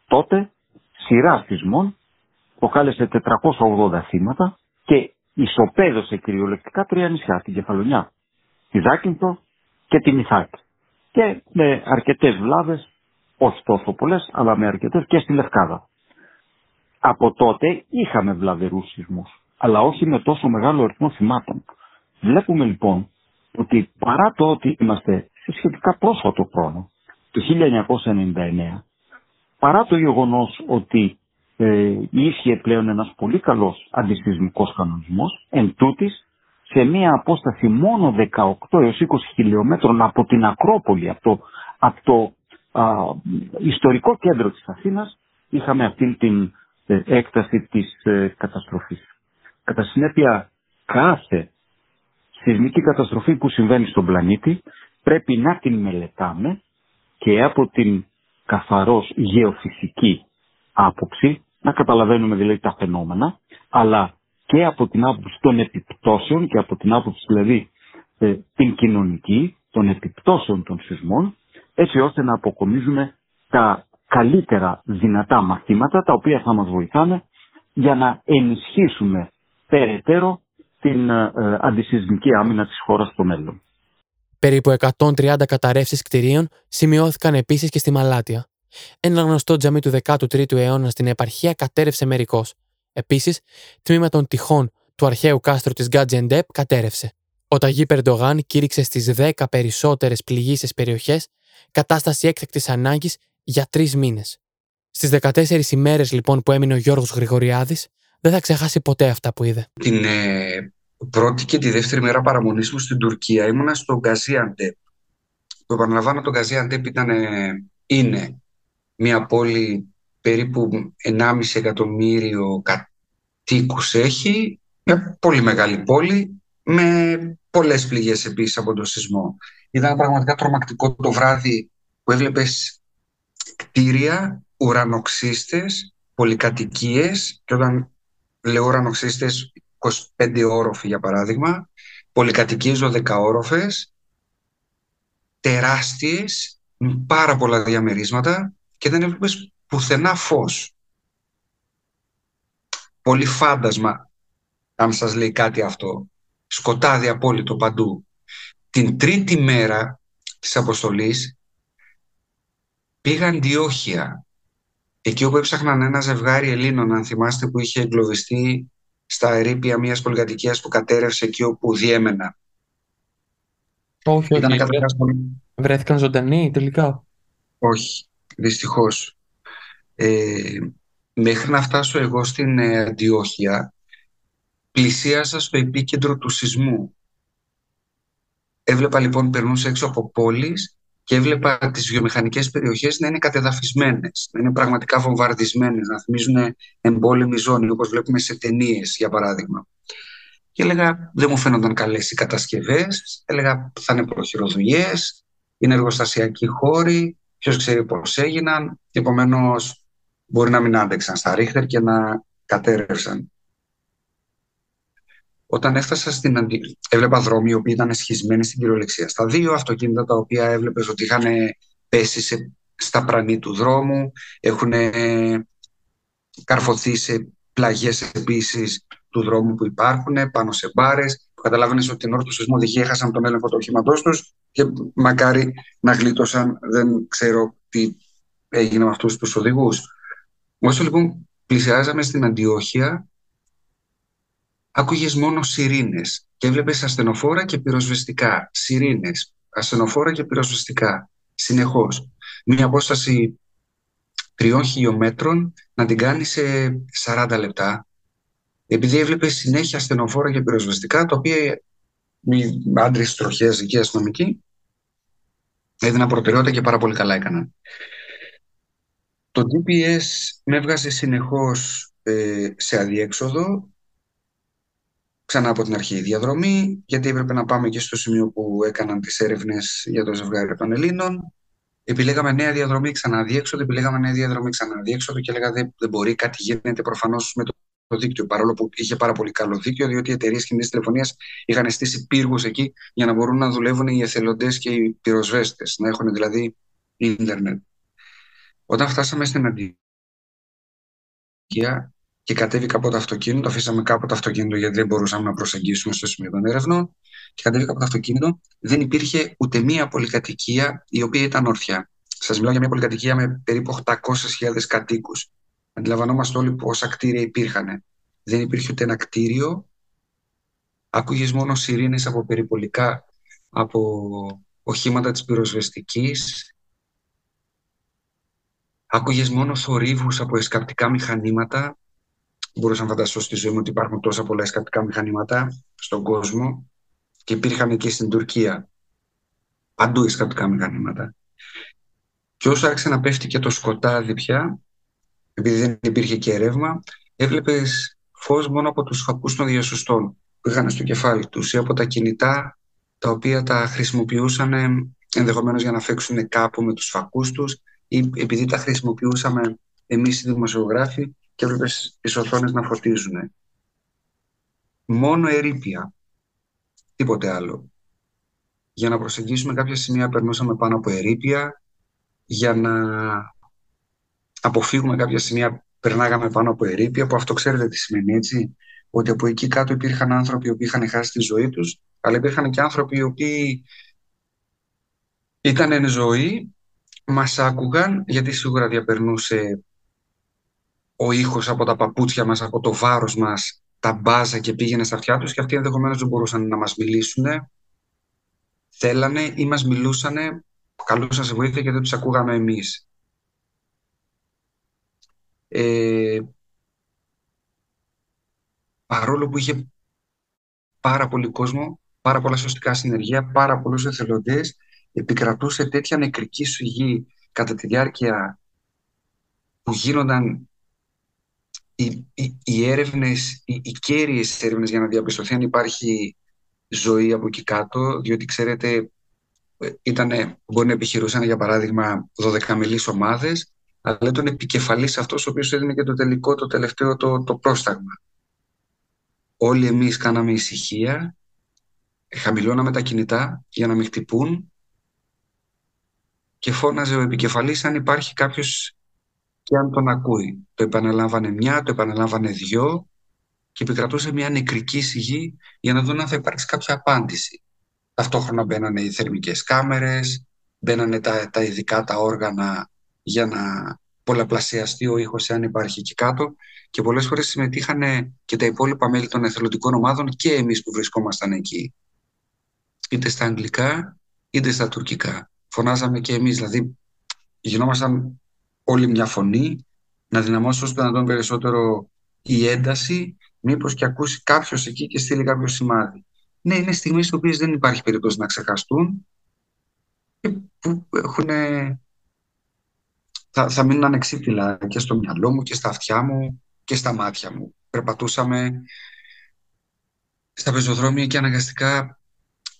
Τότε σειρά σεισμών προκάλεσε 480 θύματα και ισοπαίδωσε κυριολεκτικά τρία νησιά, την Κεφαλονιά, τη Δάκυνθο και τη Μιθάκη. Και με αρκετές βλάβες, όχι τόσο πολλές, αλλά με αρκετές και στη Λευκάδα. Από τότε είχαμε βλαβερούς σεισμούς, αλλά όχι με τόσο μεγάλο αριθμό θυμάτων. Βλέπουμε λοιπόν ότι παρά το ότι είμαστε σε σχετικά πρόσφατο χρόνο, το 1999, παρά το γεγονός ότι ε, ίσχυε πλέον ένας πολύ καλός αντισυσμικός κανονισμός, εν τούτης, σε μία απόσταση μόνο 18 έως 20 χιλιόμετρων από την Ακρόπολη, από το, ιστορικό κέντρο της Αθήνας, είχαμε αυτή την ε, έκταση της ε, καταστροφής. Κατά συνέπεια, κάθε σεισμική καταστροφή που συμβαίνει στον πλανήτη πρέπει να την μελετάμε και από την καθαρός γεωφυσική άποψη, να καταλαβαίνουμε δηλαδή τα φαινόμενα, αλλά και από την άποψη των επιπτώσεων και από την άποψη δηλαδή ε, την κοινωνική, των επιπτώσεων των σεισμών, έτσι ώστε να αποκομίζουμε τα καλύτερα δυνατά μαθήματα τα οποία θα μας βοηθάνε για να ενισχύσουμε περαιτέρω την ε, ε, αντισυσμική άμυνα της χώρας στο μέλλον. Περίπου 130 καταρρεύσεις κτηρίων σημειώθηκαν επίσης και στη Μαλάτια. Ένα γνωστό τζαμί του 13ου αιώνα στην επαρχία κατέρευσε μερικώς. Επίσης, τμήμα των τυχών του αρχαίου κάστρου της Γκάτζεντεπ κατέρευσε. Ο Ταγί Περντογάν κήρυξε στις 10 περισσότερες πληγήσεις περιοχές κατάσταση έκτακτης ανάγκης για τρεις μήνες. Στις 14 ημέρες λοιπόν που έμεινε ο Γιώργος Γρηγοριάδης, δεν θα ξεχάσει ποτέ αυτά που είδε. Την ε, πρώτη και τη δεύτερη μέρα παραμονής μου στην Τουρκία ήμουνα στο Γκαζίαντεπ. Το επαναλαμβάνω, το Γκαζίαντεπ ήταν, είναι μια πόλη περίπου 1,5 εκατομμύριο κατοίκους έχει, μια πολύ μεγάλη πόλη με πολλές πληγές επίσης από τον σεισμό. Ήταν πραγματικά τρομακτικό το βράδυ που έβλεπες κτίρια, ουρανοξύστες, πολυκατοικίες και όταν λέω ουρανοξύστες 25 όροφοι για παράδειγμα, πολυκατοικίες 12 όροφες, τεράστιες, με πάρα πολλά διαμερίσματα και δεν έβλεπες πουθενά φως. πολύ φάντασμα, αν σας λέει κάτι αυτό. Σκοτάδι απόλυτο παντού. Την τρίτη μέρα της αποστολής πήγα Αντιόχεια, εκεί όπου έψαχναν ένα ζευγάρι Ελλήνων, αν θυμάστε, που είχε εγκλωβιστεί στα ερήπια μιας πολυκατοικίας που κατέρευσε εκεί όπου διέμενα. Όχι, όχι. Βρέθηκαν ζωντανοί τελικά. Όχι, δυστυχώς. Ε, μέχρι να φτάσω εγώ στην ε, Αντιόχεια, πλησίασα στο επίκεντρο του σεισμού. Έβλεπα λοιπόν, περνούσα έξω από πόλεις και έβλεπα τις βιομηχανικές περιοχές να είναι κατεδαφισμένες, να είναι πραγματικά βομβαρδισμένες, να θυμίζουν εμπόλεμη ζώνη, όπως βλέπουμε σε ταινίες, για παράδειγμα. Και έλεγα, δεν μου φαίνονταν καλές οι κατασκευές, έλεγα θα είναι προχειροδουλειές, είναι εργοστασιακοί χώροι, ποιος ξέρει πώς έγιναν, επομένως μπορεί να μην άντεξαν στα ρίχτερ και να κατέρευσαν. Όταν έφτασα στην αντι... έβλεπα δρόμοι οι οποίοι ήταν σχισμένοι στην κυριολεξία. Στα δύο αυτοκίνητα τα οποία έβλεπες ότι είχαν πέσει σε... στα πρανή του δρόμου, έχουν καρφωθεί σε πλαγιές επίσης του δρόμου που υπάρχουν, πάνω σε μπάρες. Καταλάβαινες ότι την ώρα του σεισμού έχασαν τον έλεγχο του οχήματός τους και μακάρι να γλίτωσαν. Δεν ξέρω τι έγινε με αυτούς τους οδηγούς. Όσο λοιπόν πλησιάζαμε στην Αντιόχεια, άκουγες μόνο σιρήνες και έβλεπες ασθενοφόρα και πυροσβεστικά. Σιρήνες, ασθενοφόρα και πυροσβεστικά. Συνεχώς. Μια απόσταση τριών χιλιόμετρων να την κάνει σε 40 λεπτά. Επειδή έβλεπε συνέχεια ασθενοφόρα και πυροσβεστικά, τα οποία οι άντρες τροχές εκεί αστυνομικοί έδιναν προτεραιότητα και πάρα πολύ καλά έκαναν. Το GPS με έβγαζε συνεχώς ε, σε αδιέξοδο ξανά από την αρχή η διαδρομή, γιατί έπρεπε να πάμε και στο σημείο που έκαναν τις έρευνες για το ζευγάρι των Ελλήνων. Επιλέγαμε νέα διαδρομή ξανά διέξοδο, επιλέγαμε νέα διαδρομή ξανά διέξοδο και έλεγα δεν, δεν μπορεί, κάτι γίνεται προφανώς με το, το δίκτυο. Παρόλο που είχε πάρα πολύ καλό δίκτυο, διότι οι εταιρείες κινητή τηλεφωνίας είχαν στήσει πύργους εκεί για να μπορούν να δουλεύουν οι εθελοντές και οι πυροσβέστες, να έχουν δηλαδή ίντερνετ. Όταν φτάσαμε στην Αντία και κατέβηκα από το αυτοκίνητο, αφήσαμε κάπου το αυτοκίνητο γιατί δεν μπορούσαμε να προσεγγίσουμε στο σημείο των ερευνών και κατέβηκα από το αυτοκίνητο, δεν υπήρχε ούτε μία πολυκατοικία η οποία ήταν όρθια. Σας μιλάω για μια πολυκατοικία με περίπου 800.000 κατοίκους. Αντιλαμβανόμαστε όλοι πόσα κτίρια υπήρχαν. Δεν υπήρχε ούτε ένα κτίριο. Άκουγες μόνο σιρήνες από περιπολικά, από οχήματα της πυροσβεστικής, Άκουγες μόνο θορύβους από εσκαπτικά μηχανήματα. Μπορούσα να φανταστώ στη ζωή μου ότι υπάρχουν τόσα πολλά εσκαπτικά μηχανήματα στον κόσμο και υπήρχαν και στην Τουρκία. Παντού εσκαπτικά μηχανήματα. Και όσο άρχισε να πέφτει και το σκοτάδι πια, επειδή δεν υπήρχε και ρεύμα, έβλεπες φως μόνο από τους φακούς των διασωστών που είχαν στο κεφάλι τους ή από τα κινητά τα οποία τα χρησιμοποιούσαν ενδεχομένως για να φέξουν κάπου με τους φακούς τους ή επειδή τα χρησιμοποιούσαμε εμείς οι δημοσιογράφοι και έβλεπες τις οθόνες να φωτίζουν. Μόνο ερήπια. Τίποτε άλλο. Για να προσεγγίσουμε κάποια σημεία περνούσαμε πάνω από ερήπια. Για να αποφύγουμε κάποια σημεία περνάγαμε πάνω από ερήπια, που αυτό ξέρετε τι σημαίνει έτσι, ότι από εκεί κάτω υπήρχαν άνθρωποι που είχαν χάσει τη ζωή τους, αλλά υπήρχαν και άνθρωποι οι οποίοι ήταν εν ζωή μας άκουγαν, γιατί σίγουρα διαπερνούσε ο ήχος από τα παπούτσια μας, από το βάρος μας, τα μπάζα και πήγαινε στα αυτιά τους και αυτοί ενδεχομένως δεν μπορούσαν να μας μιλήσουν. Θέλανε ή μας μιλούσαν, καλούσαν σε βοήθεια και δεν τους ακούγαμε εμείς. Ε, παρόλο που είχε πάρα πολύ κόσμο, πάρα πολλά σωστικά συνεργεία, πάρα πολλούς εθελοντές, επικρατούσε τέτοια νεκρική σιγή κατά τη διάρκεια που γίνονταν οι, οι, οι έρευνες, οι, οι κέρυες έρευνες για να διαπιστωθεί αν υπάρχει ζωή από εκεί κάτω, διότι ξέρετε ήτανε, μπορεί να επιχειρούσαν για παράδειγμα 12 μελείς ομάδες, αλλά ήταν επικεφαλής αυτός ο οποίος έδινε και το τελικό, το τελευταίο, το, το πρόσταγμα. Όλοι εμείς κάναμε ησυχία, χαμηλώναμε τα κινητά για να μην χτυπούν και φώναζε ο επικεφαλής αν υπάρχει κάποιος και αν τον ακούει. Το επαναλάμβανε μια, το επαναλάμβανε δυο και επικρατούσε μια νεκρική σιγή για να δουν αν θα υπάρξει κάποια απάντηση. Ταυτόχρονα μπαίνανε οι θερμικές κάμερες, μπαίνανε τα, τα ειδικά τα όργανα για να πολλαπλασιαστεί ο ήχος αν υπάρχει εκεί κάτω και πολλές φορές συμμετείχαν και τα υπόλοιπα μέλη των εθελοντικών ομάδων και εμείς που βρισκόμασταν εκεί. Είτε στα αγγλικά είτε στα τουρκικά. Φωνάζαμε και εμείς, δηλαδή γινόμασταν όλη μια φωνή να δυναμώσει όσο δυνατόν περισσότερο η ένταση μήπως και ακούσει κάποιος εκεί και στείλει κάποιο σημάδι. Ναι, είναι στιγμές στις οποίες δεν υπάρχει περίπτωση να ξεχαστούν και που έχουν, θα, θα μείνουν ανεξίτηλα και στο μυαλό μου και στα αυτιά μου και στα μάτια μου. Περπατούσαμε στα πεζοδρόμια και αναγκαστικά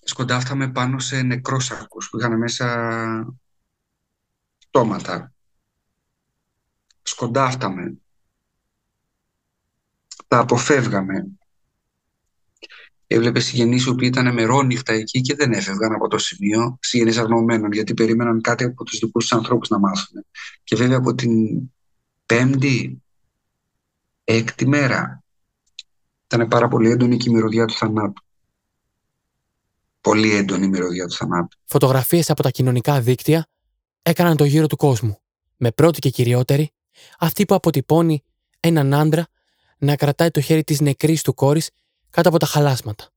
σκοντάφταμε πάνω σε νεκρόσαρκους που είχαν μέσα πτώματα. Σκοντάφταμε. Τα αποφεύγαμε. Έβλεπες συγγενείς οι οποίοι ήταν μερόνυχτα εκεί και δεν έφευγαν από το σημείο, συγγενείς αγνοωμένων, γιατί περίμεναν κάτι από τους δικούς τους ανθρώπους να μάθουν. Και βέβαια από την πέμπτη, έκτη μέρα ήταν πάρα πολύ έντονη και η μυρωδιά του θανάτου. Πολύ έντονη η μυρωδιά του θανάτου. Φωτογραφίες από τα κοινωνικά δίκτυα έκαναν το γύρο του κόσμου. Με πρώτη και κυριότερη, αυτή που αποτυπώνει έναν άντρα να κρατάει το χέρι της νεκρής του κόρης κάτω από τα χαλάσματα.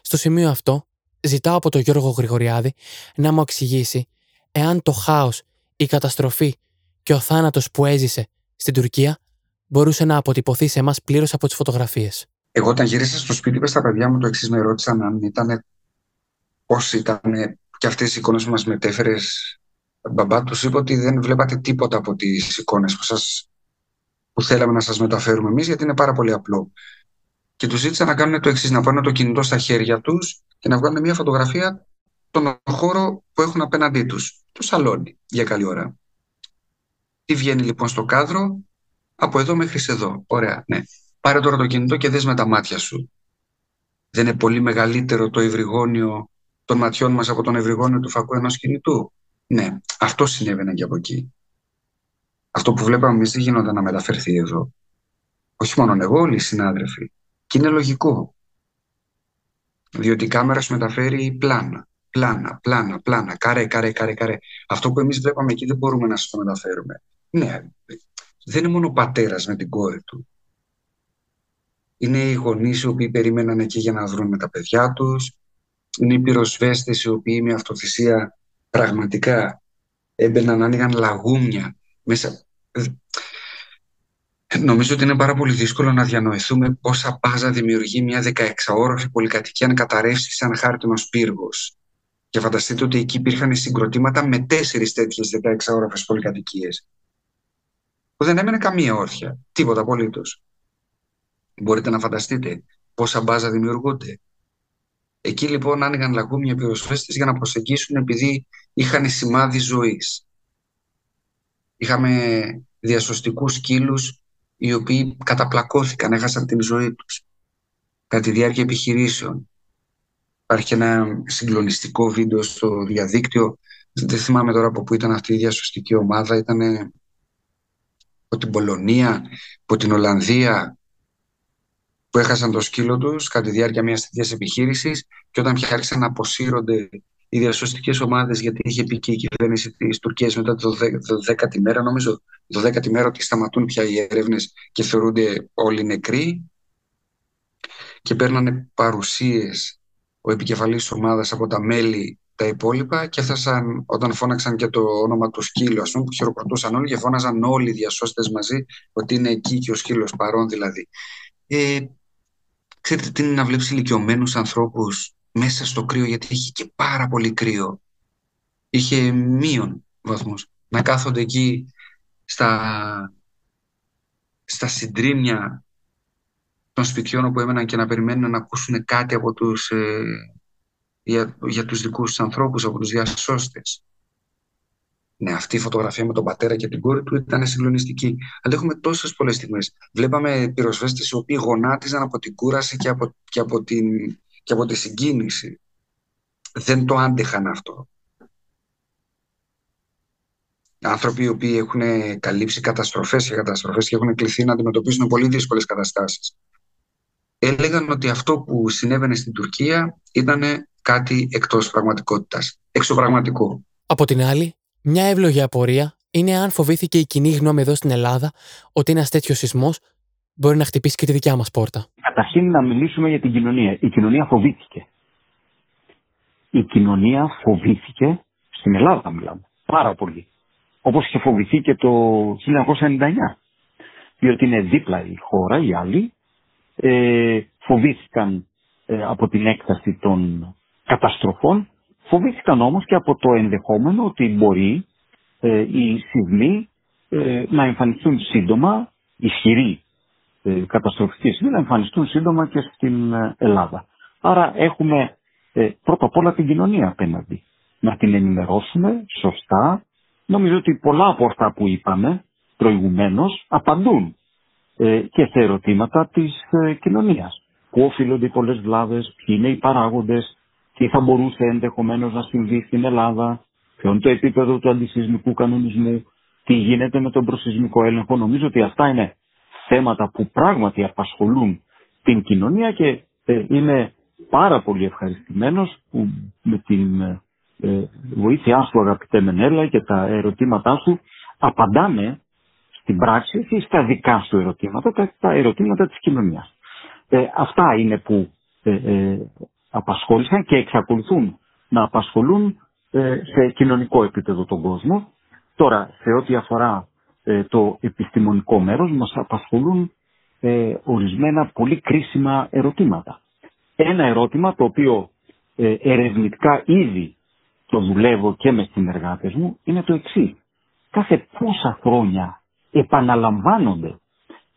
Στο σημείο αυτό, ζητάω από τον Γιώργο Γρηγοριάδη να μου εξηγήσει εάν το χάος, η καταστροφή και ο θάνατος που έζησε στην Τουρκία μπορούσε να αποτυπωθεί σε εμάς πλήρως από τις φωτογραφίες. Εγώ, όταν γύρισα στο σπίτι, είπα στα παιδιά μου το εξής: Με ρώτησαν αν ήταν πώς ήταν και αυτές οι εικόνες που μας μετέφερες, μπαμπά. Τους είπα ότι δεν βλέπατε τίποτα από τις εικόνες που, σας, που θέλαμε να σας μεταφέρουμε εμείς, γιατί είναι πάρα πολύ απλό και τους ζήτησα να κάνουν το εξής: να πάρουν το κινητό στα χέρια τους και να βγάλουν μια φωτογραφία τον χώρο που έχουν απέναντί τους. Το σαλόνι, για καλή ώρα. Τι βγαίνει λοιπόν στο κάδρο, από εδώ μέχρι εδώ. Ωραία, ναι. Πάρε τώρα το κινητό και δες με τα μάτια σου. Δεν είναι πολύ μεγαλύτερο το ευρυγόνιο των ματιών μας από τον ευρυγόνιο του φακού ενός κινητού; Ναι, αυτό συνέβαινε και από εκεί. Αυτό που βλέπαμε εμείς δεν γινόταν να μεταφερθεί εδώ. Όχι μόνο εγώ, όλοι οι συνάδελφοι. Και είναι λογικό. Διότι η κάμερα σου μεταφέρει πλάνα, πλάνα, πλάνα, πλάνα, καρέ, καρέ, καρέ, καρέ. Αυτό που εμείς βλέπαμε εκεί δεν μπορούμε να σας το μεταφέρουμε. Ναι, δεν είναι μόνο ο πατέρας με την κόρη του. Είναι οι γονείς οι οποίοι περίμεναν εκεί για να βρουν τα παιδιά τους. Είναι οι πυροσβέστες οι οποίοι με αυτοθυσία πραγματικά έμπαιναν, άνοιγαν λαγούμια μέσα. Νομίζω ότι είναι πάρα πολύ δύσκολο να διανοηθούμε πόσα μπάζα δημιουργεί μια 16όροφη πολυκατοικία να καταρρεύσεις σαν χάρτινο πύργο. Και φανταστείτε ότι εκεί υπήρχαν συγκροτήματα με τέσσερις τέτοιες 16όροφε πολυκατοικίες. Που δεν έμενε καμία όρθια. Τίποτα απολύτως. Μπορείτε να φανταστείτε πόσα μπάζα δημιουργούνται. Εκεί λοιπόν άνοιγαν λαγούμια πυροσβέστες για να προσεγγίσουν επειδή είχαν σημάδι ζωής. Είχαμε διασωστικούς σκύλους οι οποίοι καταπλακώθηκαν, έχασαν την ζωή τους κατά τη διάρκεια επιχειρήσεων. Υπάρχει ένα συγκλονιστικό βίντεο στο διαδίκτυο, δεν θυμάμαι τώρα από πού ήταν αυτή η διασωστική ομάδα, ήταν από την Πολωνία, από την Ολλανδία, που έχασαν το σκύλο τους κατά τη διάρκεια μιας τέτοιας επιχείρησης και όταν πια άρχισαν να αποσύρονται οι διασωστικές ομάδες, γιατί είχε πει και η κυβέρνηση της Τουρκίας μετά το 10η μέρα, νομίζω, το 10η μέρα ότι σταματούν πια οι έρευνες και θεωρούνται όλοι νεκροί. Και παίρνανε παρουσίες ο επικεφαλής της ομάδας από τα μέλη τα υπόλοιπα και έφτασαν όταν φώναξαν και το όνομα του σκύλου, ας πούμε, που χειροκροτούσαν όλοι και φώναζαν όλοι οι διασώστες μαζί ότι είναι εκεί και ο σκύλος παρόν δηλαδή. Ε, ξέρετε τι είναι να βλέπεις ηλικιωμένους ανθρώπους μέσα στο κρύο γιατί είχε και πάρα πολύ κρύο. Είχε μείον βαθμούς. Να κάθονται εκεί στα, στα συντρίμια των σπιτιών όπου έμεναν και να περιμένουν να ακούσουν κάτι από τους, ε, για, για τους δικούς τους ανθρώπους, από τους διασώστες. Ναι, αυτή η φωτογραφία με τον πατέρα και την κόρη του ήταν συγκλονιστική. Αλλά έχουμε τόσες πολλές στιγμές. Βλέπαμε πυροσβέστες οι οποίοι γονάτιζαν από την κούραση και από, και από την και από τη συγκίνηση. Δεν το άντεχαν αυτό. Άνθρωποι οι οποίοι έχουν καλύψει καταστροφές και καταστροφές και έχουν κληθεί να αντιμετωπίσουν πολύ δύσκολες καταστάσεις. έλεγαν ότι αυτό που συνέβαινε στην Τουρκία ήταν κάτι εκτός πραγματικότητας, εξωπραγματικό. Από την άλλη, μια εύλογη απορία είναι αν φοβήθηκε η κοινή γνώμη εδώ στην Ελλάδα ότι ένας τέτοιος σεισμός μπορεί να χτυπήσει και τη δικιά μας πόρτα. Καταρχήν να μιλήσουμε για την κοινωνία. Η κοινωνία φοβήθηκε. Η κοινωνία φοβήθηκε, στην Ελλάδα μιλάμε, πάρα πολύ. Όπως είχε φοβηθεί και το 1999. Διότι είναι δίπλα η χώρα, οι άλλοι, ε, φοβήθηκαν ε, από την έκταση των καταστροφών, φοβήθηκαν όμως και από το ενδεχόμενο ότι μπορεί ε, οι σεισμοί ε, να εμφανιστούν σύντομα, ισχυροί ε, καταστροφικοί σεισμοί να εμφανιστούν σύντομα και στην ε, Ελλάδα. Άρα έχουμε ε, πρώτα απ' όλα την κοινωνία απέναντι. Να την ενημερώσουμε σωστά. Νομίζω ότι πολλά από αυτά που είπαμε προηγουμένως απαντούν ε, και σε ερωτήματα της ε, κοινωνίας. Πού οφείλονται οι πολλές βλάβες, ποιοι είναι οι παράγοντες, τι θα μπορούσε ενδεχομένως να συμβεί στην Ελλάδα, ποιο είναι το επίπεδο του αντισυσμικού κανονισμού, τι γίνεται με τον προσυσμικό έλεγχο. Νομίζω ότι αυτά είναι θέματα που πράγματι απασχολούν την κοινωνία και ε, είμαι πάρα πολύ ευχαριστημένος που με την ε, βοήθειά σου αγαπητέ Μενέλα και τα ερωτήματά σου απαντάμε στην πράξη ή στα δικά σου ερωτήματα, τα, τα ερωτήματα της κοινωνίας. Ε, αυτά είναι που ε, ε, απασχόλησαν και εξακολουθούν να απασχολούν ε, σε κοινωνικό επίπεδο τον κόσμο. Τώρα, σε ό,τι αφορά το επιστημονικό μέρος, μας απασχολούν ορισμένα πολύ κρίσιμα ερωτήματα. Ένα ερώτημα το οποίο ερευνητικά ήδη το δουλεύω και με συνεργάτες μου είναι το εξής. Κάθε πόσα χρόνια επαναλαμβάνονται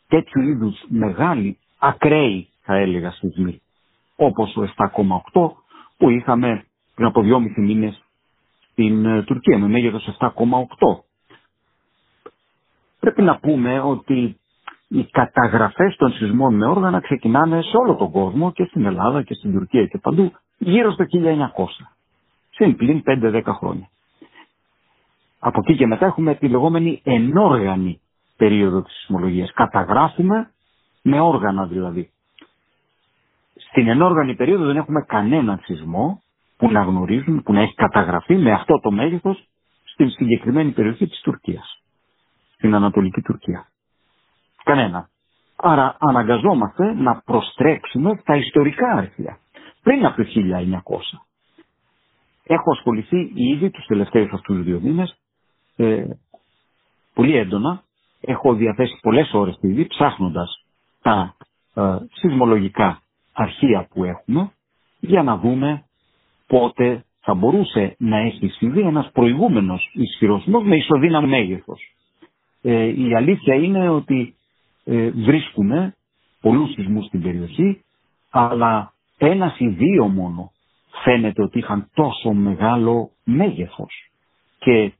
τέτοιου είδους μεγάλοι, ακραίοι θα έλεγα σεισμοί, όπως ο 7,8 που είχαμε πριν από δυόμιση μήνες στην ε, Τουρκία με μέγεθος 7,8. Πρέπει να πούμε ότι οι καταγραφές των σεισμών με όργανα ξεκινάνε σε όλο τον κόσμο και στην Ελλάδα και στην Τουρκία και παντού γύρω στο 1900. Συν πλην 5-10 χρόνια. Από εκεί και μετά έχουμε τη λεγόμενη ενόργανη περίοδο της σεισμολογίας. Καταγράφουμε με όργανα δηλαδή. Στην ενόργανη περίοδο δεν έχουμε κανένα σεισμό που να γνωρίζουν, που να έχει καταγραφεί με αυτό το μέγεθος στην συγκεκριμένη περιοχή της Τουρκίας. Στην Ανατολική Τουρκία. Κανένα. Άρα αναγκαζόμαστε να προστρέξουμε τα ιστορικά αρχεία. Πριν από το 1900. Έχω ασχοληθεί ήδη τους τελευταίους αυτούς δύο μήνες ε, πολύ έντονα. Έχω διαθέσει πολλές ώρες ήδη ψάχνοντας τα ε, σεισμολογικά αρχεία που έχουμε για να δούμε πότε θα μπορούσε να έχει συμβεί ένας προηγούμενος ισχυροσμός με ισοδύναμο μέγεθος. Ε, η αλήθεια είναι ότι ε, βρίσκουμε πολλούς σεισμούς στην περιοχή, αλλά ένας ή δύο μόνο φαίνεται ότι είχαν τόσο μεγάλο μέγεθος. Και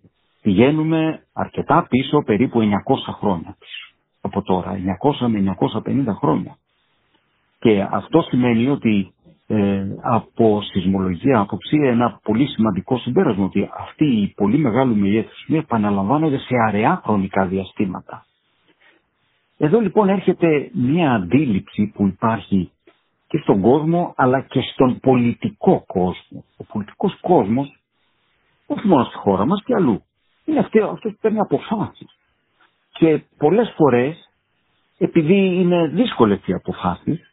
πηγαίνουμε αρκετά πίσω, περίπου 900 χρόνια πίσω από τώρα, 900 με 950 χρόνια. Και αυτό σημαίνει ότι ε, από σεισμολογία άποψη ένα πολύ σημαντικό συμπέρασμα ότι αυτοί οι πολύ μεγάλοι μεγέθους επαναλαμβάνονται σε αραιά χρονικά διαστήματα. Εδώ λοιπόν έρχεται μια αντίληψη που υπάρχει και στον κόσμο αλλά και στον πολιτικό κόσμο. Ο πολιτικός κόσμος, όχι μόνο στη χώρα μας και αλλού, είναι αυτός που παίρνει αποφάσεις. Και πολλές φορές, επειδή είναι δύσκολες οι αποφάσεις,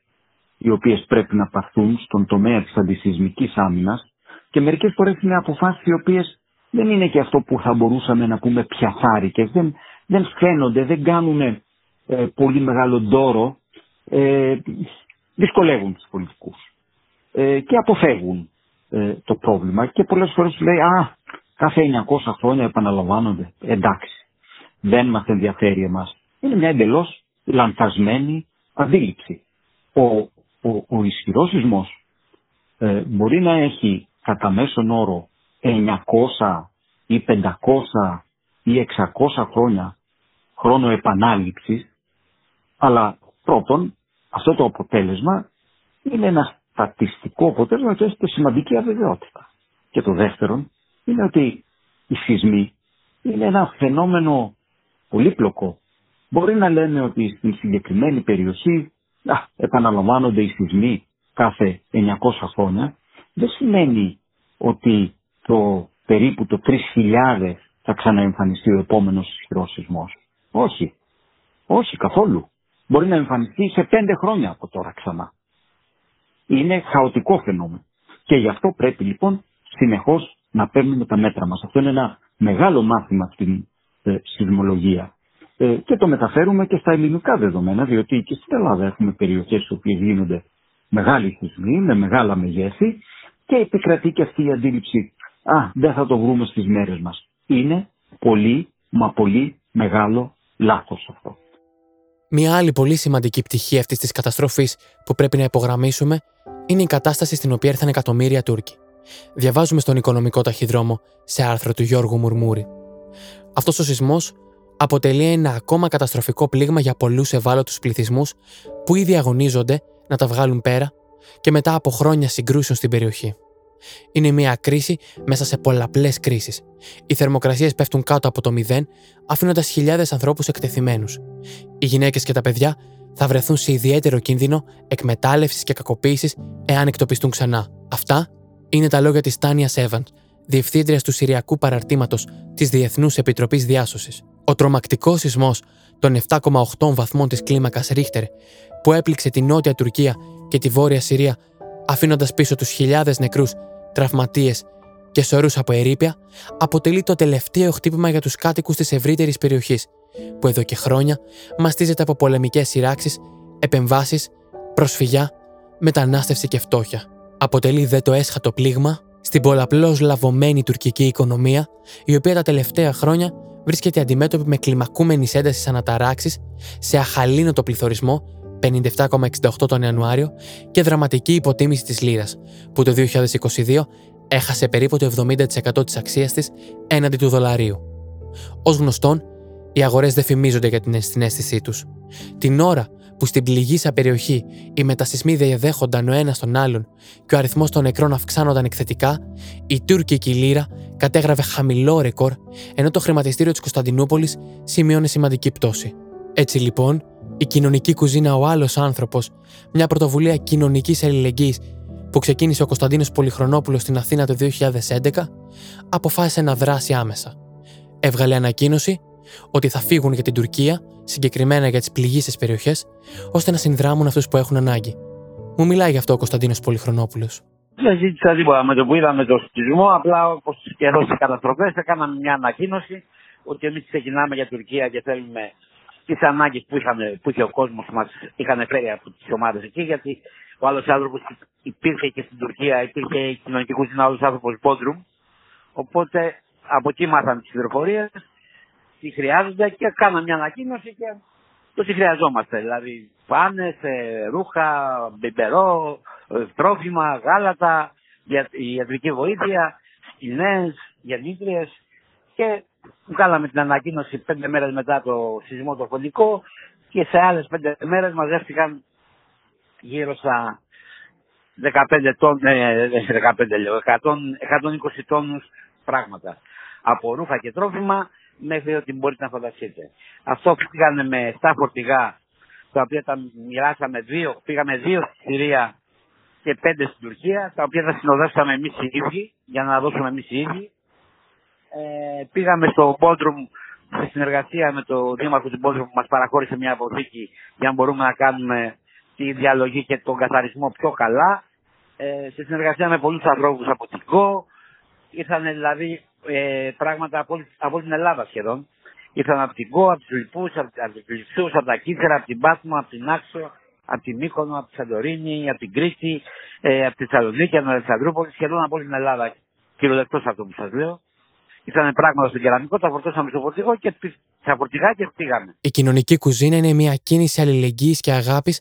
οι οποίες πρέπει να παθούν στον τομέα της αντισυσμικής άμυνας και μερικές φορές είναι αποφάσεις οι οποίες δεν είναι και αυτό που θα μπορούσαμε να πούμε πιαθάρικες, δεν, δεν φαίνονται, δεν κάνουν ε, πολύ μεγάλο ντόρο, ε, δυσκολεύουν τους πολιτικούς ε, και αποφεύγουν ε, το πρόβλημα και πολλές φορές λέει «Α, κάθε 900 χρόνια επαναλαμβάνονται, εντάξει, δεν μας ενδιαφέρει εμάς». Είναι μια εντελώς λανθασμένη αντίληψη. Ο ο, ο ισχυρός σεισμός ε, μπορεί να έχει κατά μέσον όρο 900 ή 500 ή 600 χρόνια χρόνο επανάληψης, αλλά πρώτον αυτό το αποτέλεσμα είναι ένα στατιστικό αποτέλεσμα και έχει σημαντική αβεβαιότητα. Και το δεύτερον είναι ότι οι σεισμοί είναι ένα φαινόμενο πολύπλοκο. Μπορεί να λένε ότι στην συγκεκριμένη περιοχή α, επαναλαμβάνονται οι σεισμοί κάθε 900 χρόνια, δεν σημαίνει ότι το περίπου το 3.000 θα ξαναεμφανιστεί ο επόμενος ισχυρός σεισμός. Όχι. Όχι καθόλου. Μπορεί να εμφανιστεί σε πέντε χρόνια από τώρα ξανά. Είναι χαοτικό φαινόμενο. Και γι' αυτό πρέπει λοιπόν συνεχώς να παίρνουμε τα μέτρα μας. Αυτό είναι ένα μεγάλο μάθημα στην ε, σεισμολογία. Ε, και το μεταφέρουμε και στα ελληνικά δεδομένα, διότι και στην Ελλάδα έχουμε περιοχές στις οποίες γίνονται μεγάλοι σεισμοί, με μεγάλα μεγέθη και επικρατεί και αυτή η αντίληψη «Α, δεν θα το βρούμε στις μέρες μας». Είναι πολύ, μα πολύ μεγάλο λάθος αυτό. Μια άλλη πολύ σημαντική πτυχή αυτής της καταστροφής που πρέπει να υπογραμμίσουμε είναι η κατάσταση στην οποία ήρθαν εκατομμύρια Τούρκοι. Διαβάζουμε στον οικονομικό ταχυδρόμο σε άρθρο του Γιώργου Μουρμούρη. Αυτός ο σεισμός αποτελεί ένα ακόμα καταστροφικό πλήγμα για πολλούς ευάλωτους πληθυσμούς που ήδη αγωνίζονται να τα βγάλουν πέρα και μετά από χρόνια συγκρούσεων στην περιοχή. Είναι μια κρίση μέσα σε πολλαπλές κρίσεις. Οι θερμοκρασίες πέφτουν κάτω από το μηδέν, αφήνοντας χιλιάδες ανθρώπους εκτεθειμένους. Οι γυναίκες και τα παιδιά θα βρεθούν σε ιδιαίτερο κίνδυνο εκμετάλλευσης και κακοποίησης εάν εκτοπιστούν ξανά. Αυτά είναι τα λόγια της Τάνια Εύαν, διευθύντριας του Συριακού Παραρτήματος της Διεθνούς Επιτροπής Διάσωσης. Ο τρομακτικός σεισμός των 7,8 βαθμών της κλίμακας Ρίχτερ, που έπληξε τη νότια Τουρκία και τη βόρεια Συρία, αφήνοντας πίσω τους χιλιάδες νεκρούς, τραυματίες και σωρούς από ερήπια, αποτελεί το τελευταίο χτύπημα για τους κάτοικους της ευρύτερης περιοχής, που εδώ και χρόνια μαστίζεται από πολεμικές σειράξεις, επεμβάσεις, προσφυγιά, μετανάστευση και φτώχεια. Αποτελεί δε το έσχατο πλήγμα στην πολλαπλώς λαβωμένη τουρκική οικονομία, η οποία τα τελευταία χρόνια βρίσκεται αντιμέτωπη με κλιμακούμενης έντασης αναταράξεις, σε αχαλήνοτο πληθωρισμό 57,68 τον Ιανουάριο και δραματική υποτίμηση της λίρας, που το 2022 έχασε περίπου το 70% της αξίας της έναντι του δολαρίου. Ως γνωστόν, οι αγορές δεν φημίζονται για την συνέστησή τους. Την ώρα που στην πληγήσα περιοχή οι μετασυσμοί διαδέχονταν ο ένας τον άλλον και ο αριθμός των νεκρών αυξάνονταν εκθετικά, η τουρκική λίρα κατέγραφε χαμηλό ρεκόρ, ενώ το χρηματιστήριο της Κωνσταντινούπολης σημείωνε σημαντική πτώση. Έτσι λοιπόν, η κοινωνική κουζίνα Ο Άλλος Άνθρωπος, μια πρωτοβουλία κοινωνικής αλληλεγγύης που ξεκίνησε ο Κωνσταντίνος Πολυχρονόπουλος στην Αθήνα το 2011, αποφάσισε να δράσει άμεσα. Έβγαλε ανακοίνωση ότι θα φύγουν για την Τουρκία, συγκεκριμένα για τις πληγήσεις περιοχές, ώστε να συνδράμουν αυτούς που έχουν ανάγκη. Μου μιλάει γι' αυτό ο Κωνσταντίνος Πολυχρονόπουλος. Δεν ζήτησα τίποτα με το που είδαμε το σεισμό. Απλά όπως και εδώ στις καταστροφές, έκαναμε μια ανακοίνωση ότι εμείς ξεκινάμε για Τουρκία και θέλουμε τις ανάγκες που, που είχε ο κόσμος μας είχαν φέρει από τις ομάδες εκεί. Γιατί ο άλλος άνθρωπος υπήρχε και στην Τουρκία, υπήρχε η κοινωνική κουζίνα, άλλο άνθρωπος Μπόντρουμ. Οπότε από εκεί μάθαμε τις πληροφορίες, τι χρειάζονται και κάναμε μια ανακοίνωση και το τι χρειαζόμαστε. Δηλαδή πάνε, ρούχα, μπιμπερό, τρόφιμα, γάλατα, ιατρική βοήθεια, σκηνές, γεννήτριες και Βγάλαμε την ανακοίνωση πέντε μέρες μετά το σεισμό το φωνικό και σε άλλες πέντε μέρες μαζεύτηκαν γύρω στα 15 τόν, ε, 15 λέω, 100, 120 τόνους πράγματα. Από ρούχα και τρόφιμα μέχρι ό,τι μπορείτε να φανταστείτε. Αυτό πήγανε με 7 φορτηγά, τα οποία τα μοιράσαμε δύο, πήγαμε δύο στη Συρία και πέντε στην Τουρκία, τα οποία τα συνοδεύσαμε εμείς οι ίδιοι, για να δώσουμε εμείς οι ίδιοι ε, πήγαμε στο Μπόντρουμ σε συνεργασία με το Δήμαρχο του Μπόντρουμ που μας παραχώρησε μια αποθήκη για να μπορούμε να κάνουμε τη διαλογή και τον καθαρισμό πιο καλά. Ε, σε συνεργασία με πολλούς ανθρώπους από την ΚΟ. Ήρθαν δηλαδή ε, πράγματα από, από την Ελλάδα σχεδόν. Ήρθαν από την ΚΟ, από τους Λιπούς, από, από τους Λιψούς, από τα Κύθερα, από την Πάτμο, από την Άξο, από την Μύκονο, από τη Σαντορίνη, από την Κρήτη, ε, από τη Θεσσαλονίκη, από την Αλεξανδρούπολη, σχεδόν από την Ελλάδα. Κυριολεκτός αυτό που σας λέω. Ήρθανε πράγματα στο κεραμικό, τα φορτώσαμε στο φορτηγό και τα φορτηγά και πήγαμε. Η κοινωνική κουζίνα είναι μια κίνηση αλληλεγγύης και αγάπης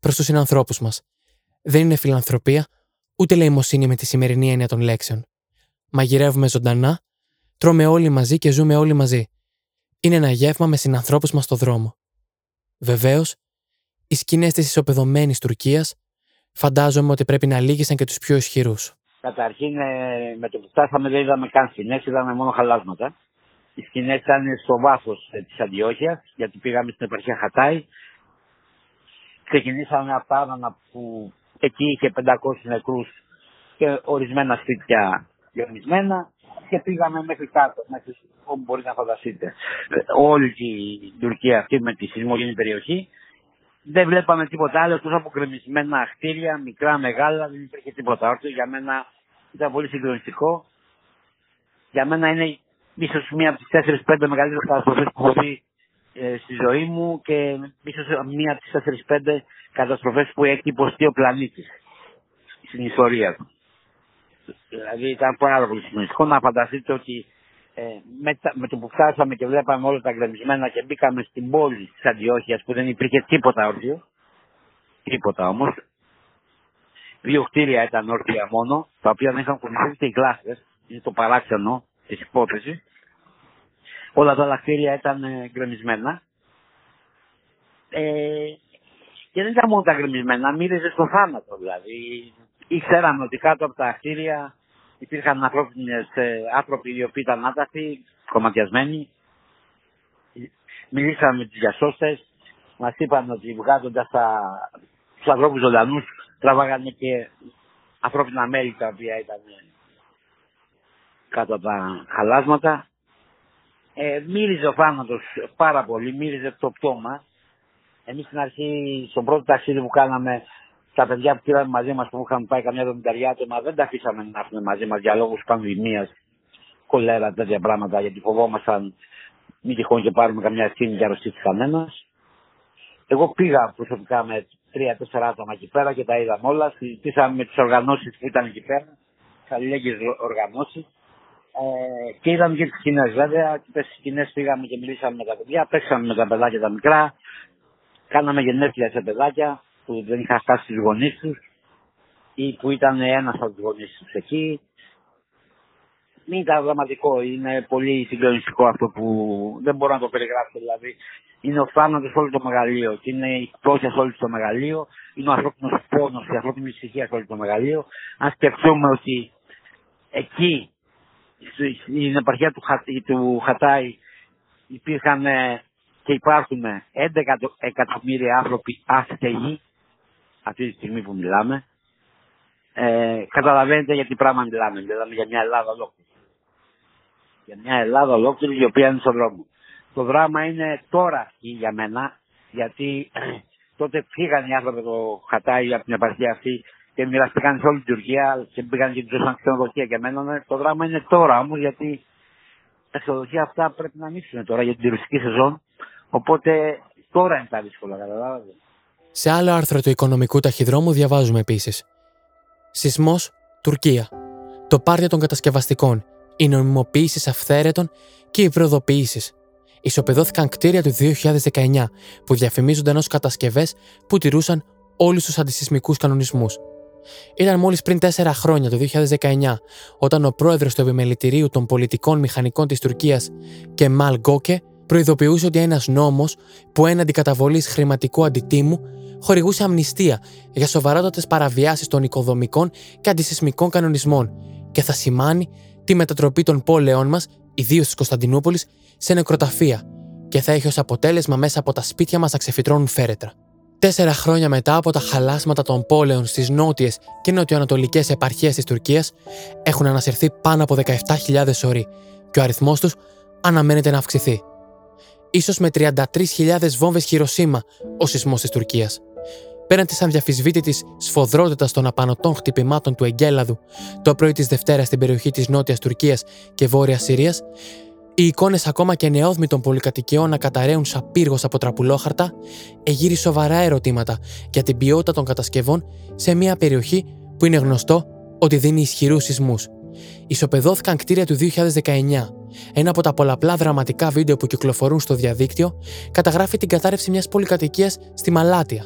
προς τους συνανθρώπους μας. Δεν είναι φιλανθρωπία, ούτε λαιμοσύνη με τη σημερινή έννοια των λέξεων. Μαγειρεύουμε ζωντανά, τρώμε όλοι μαζί και ζούμε όλοι μαζί. Είναι ένα γεύμα με συνανθρώπους μας στο δρόμο. Βεβαίως, οι σκηνές της ισοπεδωμένης Τουρκίας φαντάζομαι ότι πρέπει να λύγησαν και τους πιο ισχυρούς. Καταρχήν ε, με το που φτάσαμε δεν είδαμε καν σκηνές, είδαμε μόνο χαλάσματα. Οι σκηνές ήταν στο βάθος ε, της Αντιόχειας, γιατί πήγαμε στην επαρχία Χατάη. ξεκινήσαμε από τα Άδανα που εκεί είχε 500 νεκρούς και ορισμένα σπίτια γεμισμένα και πήγαμε μέχρι κάτω, μέχρι όπου μπορείτε να φανταστείτε. Όλη την Τουρκία αυτή με τη σεισμογενή περιοχή. Δεν βλέπαμε τίποτα άλλο, εκτός από κρεμισμένα χτίρια, μικρά, μεγάλα, δεν υπήρχε τίποτα όρθιο. Για μένα ήταν πολύ συγκλονιστικό. Για μένα είναι ίσως μία από τις 4-5 μεγαλύτερες καταστροφές που έχω δει ε, στη ζωή μου και ίσως μία από τις 4-5 καταστροφές που έχει υποστεί ο πλανήτης στην ιστορία του. Δηλαδή ήταν πάρα πολύ σημαντικό να φανταστείτε ότι ε, με, με, το που φτάσαμε και βλέπαμε όλα τα γκρεμισμένα και μπήκαμε στην πόλη της Αντιόχειας που δεν υπήρχε τίποτα όρθιο. Τίποτα όμως. Δύο κτίρια ήταν όρθια μόνο, τα οποία δεν είχαν κουνηθεί και οι γλάστε. Είναι το παράξενο της υπόθεσης. Όλα τα άλλα κτίρια ήταν ε, γκρεμισμένα. Ε, και δεν ήταν μόνο τα γκρεμισμένα, μύριζε στο θάνατο δηλαδή ήξεραν ότι κάτω από τα κτίρια υπήρχαν ε, άνθρωποι οι οποίοι ήταν άταφοι, κομματιασμένοι. Μιλήσαμε με τους διασώστες, μας είπαν ότι βγάζοντας τα, τους ανθρώπους ζωντανούς τραβάγανε και ανθρώπινα μέλη τα οποία ήταν κάτω από τα χαλάσματα. Ε, μύριζε ο θάνατος πάρα πολύ, μύριζε το πτώμα. Εμείς στην αρχή, στον πρώτο ταξίδι που κάναμε, τα παιδιά που πήραμε μαζί μας που είχαμε πάει καμιά δομηταριά άτομα δεν τα αφήσαμε να έρθουν μαζί μας για λόγους πανδημίας, κολέρα, τέτοια πράγματα, γιατί φοβόμασταν μην τυχόν και πάρουμε καμιά ευθύνη για αρρωστήσει κανένας. Εγώ πήγα προσωπικά με τρία-τέσσερα άτομα εκεί πέρα και τα είδαμε όλα. Συζητήσαμε με τις οργανώσεις που ήταν εκεί πέρα, τι αλληλέγγυε οργανώσεις. Ε, και είδαμε και τις σκηνές βέβαια. Και στι σκηνές πήγαμε και μιλήσαμε με τα παιδιά, παίξαμε με τα παιδάκια τα μικρά, κάναμε γενέθλια σε παιδάκια που δεν είχαν χάσει του γονείς τους ή που ήταν ένας από τους γονείς τους εκεί. Μην ήταν δραματικό, είναι πολύ συγκλονιστικό αυτό που δεν μπορώ να το περιγράψω. Δηλαδή, είναι ο θάνατος όλο το μεγαλείο, και είναι η πτώση όλο το μεγαλείο, είναι ο ανθρώπινος πόνος, η ανθρώπινη ησυχία όλο το μεγαλείο. Αν σκεφτούμε ότι εκεί, στην επαρχία του, του Χατάι, υπήρχαν και υπάρχουν 11 εκατομμύρια άνθρωποι άστεγοι αυτή τη στιγμή που μιλάμε, ε, καταλαβαίνετε για τι πράγμα μιλάμε. Μιλάμε για μια Ελλάδα ολόκληρη. Για μια Ελλάδα ολόκληρη η οποία είναι στον δρόμο. Το δράμα είναι τώρα για μένα, γιατί <clears throat> τότε φύγαν οι άνθρωποι το Χατάι από την επαρχία αυτή και μοιραστήκαν σε όλη την Τουρκία και πήγαν και του δώσαν ξενοδοχεία για μένα. Το δράμα είναι τώρα όμως, γιατί τα ξενοδοχεία αυτά πρέπει να ανοίξουν τώρα για την τουριστική σεζόν. Οπότε τώρα είναι τα δύσκολα, καταλάβατε. Σε άλλο άρθρο του Οικονομικού Ταχυδρόμου διαβάζουμε επίσης. Σεισμός Τουρκία. Το πάρτιο των κατασκευαστικών. Οι νομιμοποιήσει αυθαίρετων και οι προδοποιήσει. Ισοπεδώθηκαν κτίρια του 2019 που διαφημίζονταν ως κατασκευές που τηρούσαν όλους τους αντισυσμικούς κανονισμούς. Ήταν μόλις πριν τέσσερα χρόνια, το 2019, όταν ο πρόεδρος του επιμελητηρίου των πολιτικών μηχανικών της Τουρκίας, Κεμάλ Γκόκε, προειδοποιούσε ότι ένας νόμος που έναντι καταβολής χρηματικού αντιτίμου χορηγούσε αμνηστία για σοβαρότατες παραβιάσεις των οικοδομικών και αντισυσμικών κανονισμών και θα σημάνει τη μετατροπή των πόλεων μας, ιδίως της Κωνσταντινούπολης, σε νεκροταφεία και θα έχει ως αποτέλεσμα μέσα από τα σπίτια μας να ξεφυτρώνουν φέρετρα. Τέσσερα χρόνια μετά από τα χαλάσματα των πόλεων στις νότιες και νοτιοανατολικές επαρχίες της Τουρκίας, έχουν ανασυρθεί πάνω από 17.000 οροί και ο αριθμός τους αναμένεται να αυξηθεί. Ίσως με 33.000 βόμβες Χειροσύμα ο σεισμός της Τουρκίας. Πέραν της ανδιαφυσβήτητη σφοδρότητας των απανοτών χτυπημάτων του Εγκέλαδου το πρωί της Δευτέρας στην περιοχή της Νότιας Τουρκίας και Βόρειας Συρίας, οι εικόνες ακόμα και νεόδμητων πολυκατοικιών να καταραίουν σαπύργο από τραπουλόχαρτα εγείρει σοβαρά ερωτήματα για την ποιότητα των κατασκευών σε μια περιοχή που είναι γνωστό ότι δίνει ισχυρούς σεισμούς. Ισοπεδώθηκαν κτίρια του 2019. Ένα από τα πολλαπλά δραματικά βίντεο που κυκλοφορούν στο διαδίκτυο καταγράφει την κατάρρευση μιας πολυκατοικίας στη Μαλάτια,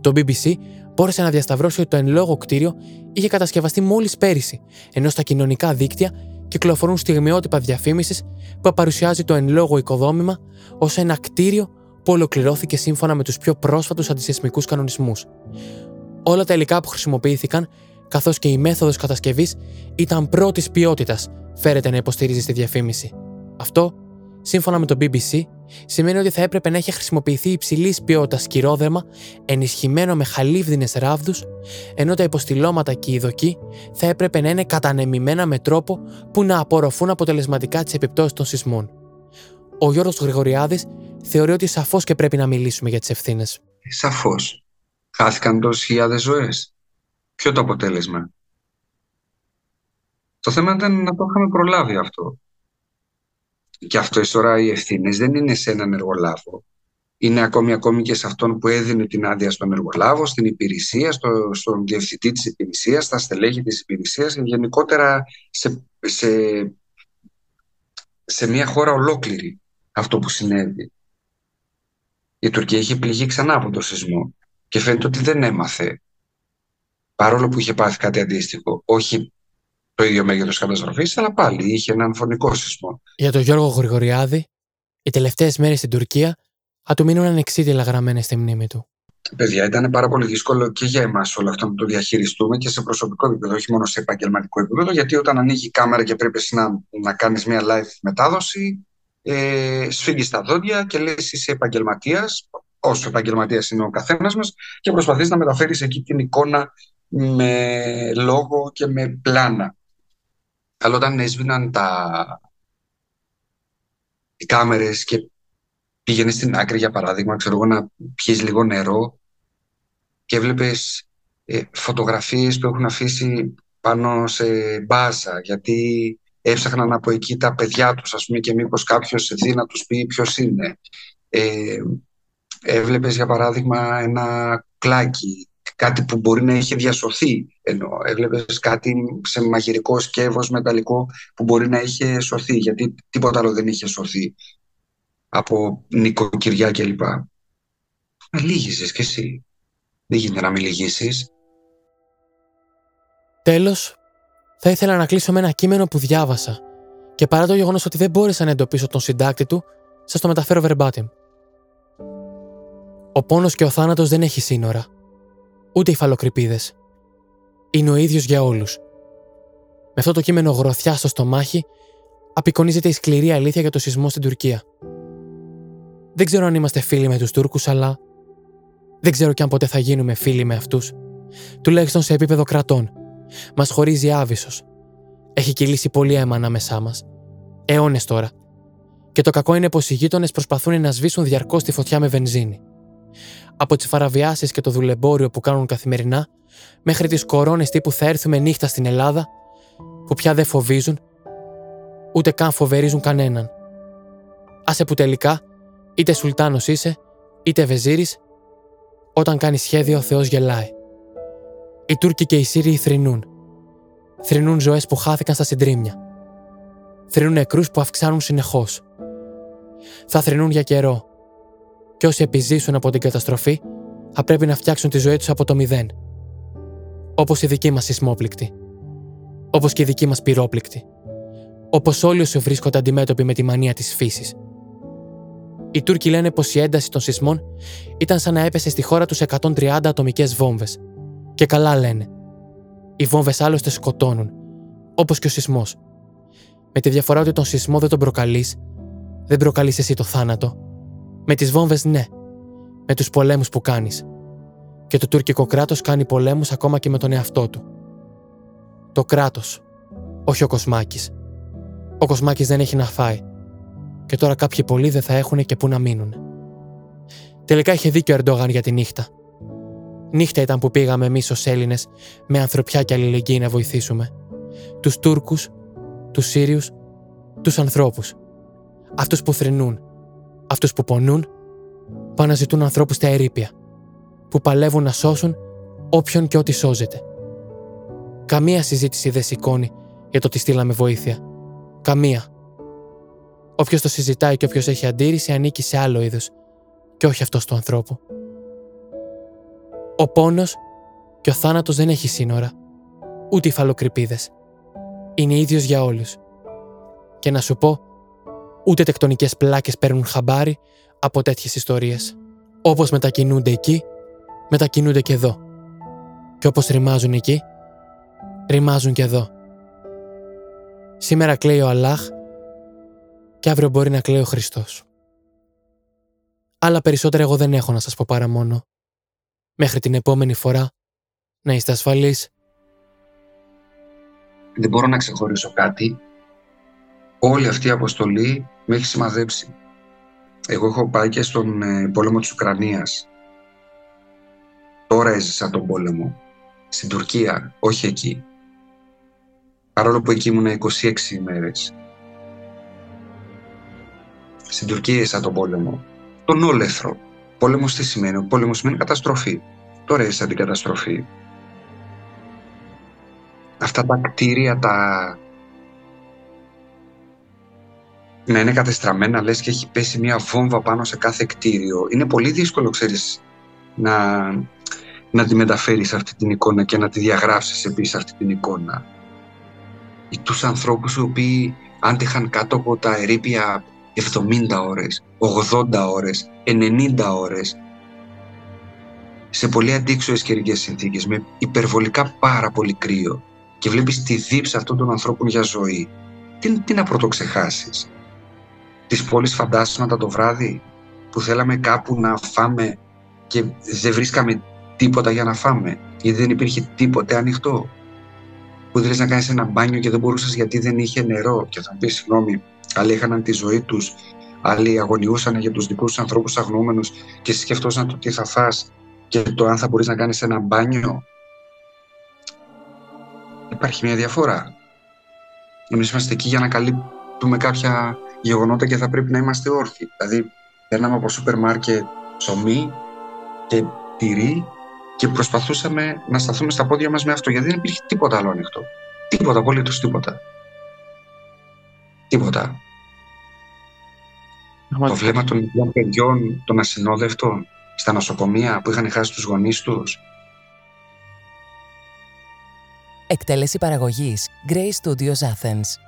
το BBC μπόρεσε να διασταυρώσει ότι το εν λόγω κτίριο είχε κατασκευαστεί μόλις πέρυσι, ενώ στα κοινωνικά δίκτυα κυκλοφορούν στιγμιότυπα διαφήμισης που παρουσιάζει το εν λόγω οικοδόμημα ως ένα κτίριο που ολοκληρώθηκε σύμφωνα με τους πιο πρόσφατους αντισυσμικούς κανονισμούς. Όλα τα υλικά που χρησιμοποιήθηκαν, καθώς και η μέθοδος κατασκευής ήταν πρώτης ποιότητας, φέρεται να υποστηρίζει στη διαφήμιση. Αυτό, σύμφωνα με το BBC, σημαίνει ότι θα έπρεπε να έχει χρησιμοποιηθεί υψηλή ποιότητα σκυρόδερμα ενισχυμένο με χαλίβδινες ράβδους, ενώ τα υποστηλώματα και οι δοκοί θα έπρεπε να είναι κατανεμημένα με τρόπο που να απορροφούν αποτελεσματικά τις επιπτώσεις των σεισμών. Ο Γιώργος Γρηγοριάδης θεωρεί ότι σαφώς και πρέπει να μιλήσουμε για τις ευθύνες. Σαφώς. Χάθηκαν τόσες χιλιάδες ζωές. Ποιο το αποτέλεσμα; Το θέμα ήταν να το είχαμε προλάβει αυτό. Και αυτό τώρα οι ευθύνες δεν είναι σε έναν εργολάβο. Είναι ακόμη, ακόμη και σε αυτόν που έδινε την άδεια στον εργολάβο, στην υπηρεσία, στο, στον διευθυντή της υπηρεσίας, στα στελέχη της υπηρεσίας και γενικότερα σε, σε, σε μια χώρα ολόκληρη αυτό που συνέβη. Η Τουρκία είχε πληγεί ξανά από το σεισμό και φαίνεται ότι δεν έμαθε παρόλο που είχε πάθει κάτι αντίστοιχο. Όχι το ίδιο μέγεθος καταστροφή, αλλά πάλι είχε έναν φωνικό σεισμό. Για τον Γιώργο Γρηγοριάδη, οι τελευταίες μέρες στην Τουρκία θα του μείνουν ανεξίτηλα γραμμένες στη μνήμη του. Παιδιά, ήταν πάρα πολύ δύσκολο και για εμάς όλο αυτό να το διαχειριστούμε και σε προσωπικό επίπεδο, όχι μόνο σε επαγγελματικό επίπεδο, γιατί όταν ανοίγει η κάμερα και πρέπει να, να κάνεις μια live μετάδοση, ε, σφίγγεις τα δόντια και λες: Είσαι επαγγελματίας, όσο επαγγελματίας είναι ο καθένας μας, και προσπαθείς να μεταφέρεις εκεί την εικόνα με λόγο και με πλάνα. Αλλά όταν έσβηναν τα... οι κάμερες και πήγαινε στην άκρη για παράδειγμα, ξέρω εγώ, να πιείς λίγο νερό και έβλεπες ε, φωτογραφίες που έχουν αφήσει πάνω σε μπάζα γιατί έψαχναν από εκεί τα παιδιά τους ας πούμε και μήπως κάποιος δει να τους πει ποιος είναι. Ε, έβλεπες για παράδειγμα ένα κλάκι κάτι που μπορεί να είχε διασωθεί. Ενώ έβλεπες κάτι σε μαγειρικό σκεύος μεταλλικό που μπορεί να είχε σωθεί, γιατί τίποτα άλλο δεν είχε σωθεί από νοικοκυριά κλπ. Με λύγησες κι εσύ. Δεν γίνεται να μην λυγίσεις. Τέλος, θα ήθελα να κλείσω με ένα κείμενο που διάβασα και παρά το γεγονός ότι δεν μπόρεσα να εντοπίσω τον συντάκτη του, σας το μεταφέρω verbatim. Ο πόνος και ο θάνατος δεν έχει σύνορα ούτε οι φαλοκρηπίδες. Είναι ο ίδιος για όλους. Με αυτό το κείμενο γροθιά στο στομάχι, απεικονίζεται η σκληρή αλήθεια για το σεισμό στην Τουρκία. Δεν ξέρω αν είμαστε φίλοι με τους Τούρκους, αλλά δεν ξέρω και αν ποτέ θα γίνουμε φίλοι με αυτούς. Τουλάχιστον σε επίπεδο κρατών. Μας χωρίζει άβυσος. Έχει κυλήσει πολύ αίμα ανάμεσά μας. Αιώνες τώρα. Και το κακό είναι πως οι γείτονες προσπαθούν να σβήσουν διαρκώς τη φωτιά με βενζίνη από τις παραβιάσεις και το δουλεμπόριο που κάνουν καθημερινά, μέχρι τις κορώνες τύπου θα έρθουμε νύχτα στην Ελλάδα, που πια δεν φοβίζουν, ούτε καν φοβερίζουν κανέναν. Άσε που τελικά, είτε Σουλτάνος είσαι, είτε Βεζίρης, όταν κάνει σχέδιο ο Θεός γελάει. Οι Τούρκοι και οι Σύριοι θρυνούν. Θρυνούν ζωές που χάθηκαν στα συντρίμια. Θρυνούν νεκρούς που αυξάνουν συνεχώς. Θα θρυνούν για καιρό, και όσοι επιζήσουν από την καταστροφή θα πρέπει να φτιάξουν τη ζωή τους από το μηδέν. Όπως η δική μας σεισμόπληκτη. Όπως και η δική μας πυρόπληκτη. Όπως όλοι όσοι βρίσκονται αντιμέτωποι με τη μανία της φύσης. Οι Τούρκοι λένε πως η ένταση των σεισμών ήταν σαν να έπεσε στη χώρα τους 130 ατομικές βόμβες. Και καλά λένε. Οι βόμβες άλλωστε σκοτώνουν, όπως και ο σεισμός. Με τη διαφορά ότι τον σεισμό δεν τον προκαλείς, δεν προκαλείς εσύ το θάνατο, με τις βόμβες ναι. Με τους πολέμους που κάνεις. Και το τουρκικό κράτος κάνει πολέμους ακόμα και με τον εαυτό του. Το κράτος. Όχι ο Κοσμάκης. Ο Κοσμάκης δεν έχει να φάει. Και τώρα κάποιοι πολλοί δεν θα έχουν και πού να μείνουν. Τελικά είχε δίκιο ο Ερντόγαν για τη νύχτα. Νύχτα ήταν που πήγαμε εμείς ως Έλληνες με ανθρωπιά και αλληλεγγύη να βοηθήσουμε. Τους Τούρκους, τους Σύριους, τους ανθρώπους. Αυτούς που θρυνούν, αυτούς που πονούν, που αναζητούν ανθρώπους στα ερήπια, που παλεύουν να σώσουν όποιον και ό,τι σώζεται. Καμία συζήτηση δεν σηκώνει για το ότι στείλαμε βοήθεια. Καμία. Όποιος το συζητάει και όποιος έχει αντίρρηση ανήκει σε άλλο είδος και όχι αυτός του ανθρώπου. Ο πόνος και ο θάνατος δεν έχει σύνορα, ούτε οι φαλοκρηπίδες. Είναι ίδιος για όλους. Και να σου πω Ούτε τεκτονικές πλάκες παίρνουν χαμπάρι από τέτοιες ιστορίες. Όπως μετακινούνται εκεί, μετακινούνται και εδώ. Και όπως ρημάζουν εκεί, ρημάζουν και εδώ. Σήμερα κλαίει ο Αλλάχ και αύριο μπορεί να κλαίει ο Χριστός. Αλλά περισσότερα εγώ δεν έχω να σας πω παρά μόνο. Μέχρι την επόμενη φορά, να είστε ασφαλείς. Δεν μπορώ να ξεχωρίσω κάτι. Όλη αυτή η αποστολή με έχει σημαδέψει. Εγώ έχω πάει και στον ε, πόλεμο της Ουκρανίας. Τώρα έζησα τον πόλεμο. Στην Τουρκία, όχι εκεί. Παρόλο που εκεί ήμουν 26 ημέρες. Στην Τουρκία έζησα τον πόλεμο. Τον όλεθρο. Πόλεμος τι σημαίνει; Ο πόλεμος σημαίνει καταστροφή. Τώρα έζησα την καταστροφή. Αυτά τα κτίρια, τα να είναι κατεστραμμένα, λες και έχει πέσει μια βόμβα πάνω σε κάθε κτίριο. Είναι πολύ δύσκολο, ξέρεις, να, να τη μεταφέρεις αυτή την εικόνα και να τη διαγράψεις επίσης αυτή την εικόνα. Ή τους ανθρώπους οι οποίοι άντεχαν κάτω από τα ερήπια 70 ώρες, 80 ώρες, 90 ώρες, σε πολύ αντίξωες καιρικές συνθήκες, με υπερβολικά πάρα πολύ κρύο και βλέπεις τη δίψα αυτών των ανθρώπων για ζωή. Τι, τι να πρωτοξεχάσεις της πόλης φαντάσματα το βράδυ που θέλαμε κάπου να φάμε και δεν βρίσκαμε τίποτα για να φάμε γιατί δεν υπήρχε τίποτε ανοιχτό. Που ήθελες να κάνεις ένα μπάνιο και δεν μπορούσες γιατί δεν είχε νερό. Και θα μου πεις συγγνώμη άλλοι είχαν τη ζωή τους άλλοι αγωνιούσαν για τους δικούς τους ανθρώπους αγνοούμενους και σκεφτόσαν το τι θα φας και το αν θα μπορείς να κάνεις ένα μπάνιο υπάρχει μια διαφορά. Εμείς είμαστε εκεί για να καλύπτουμε κάποια γεγονότα και θα πρέπει να είμαστε όρθιοι. Δηλαδή, παίρναμε από σούπερ μάρκετ ψωμί και τυρί και προσπαθούσαμε να σταθούμε στα πόδια μας με αυτό, γιατί δεν υπήρχε τίποτα άλλο ανοιχτό. Τίποτα, απολύτως τίποτα. Τίποτα. Το βλέμμα των ίδιων παιδιών, των ασυνόδευτων, στα νοσοκομεία που είχαν χάσει τους γονείς τους. Εκτέλεση παραγωγής Grey Studios Athens.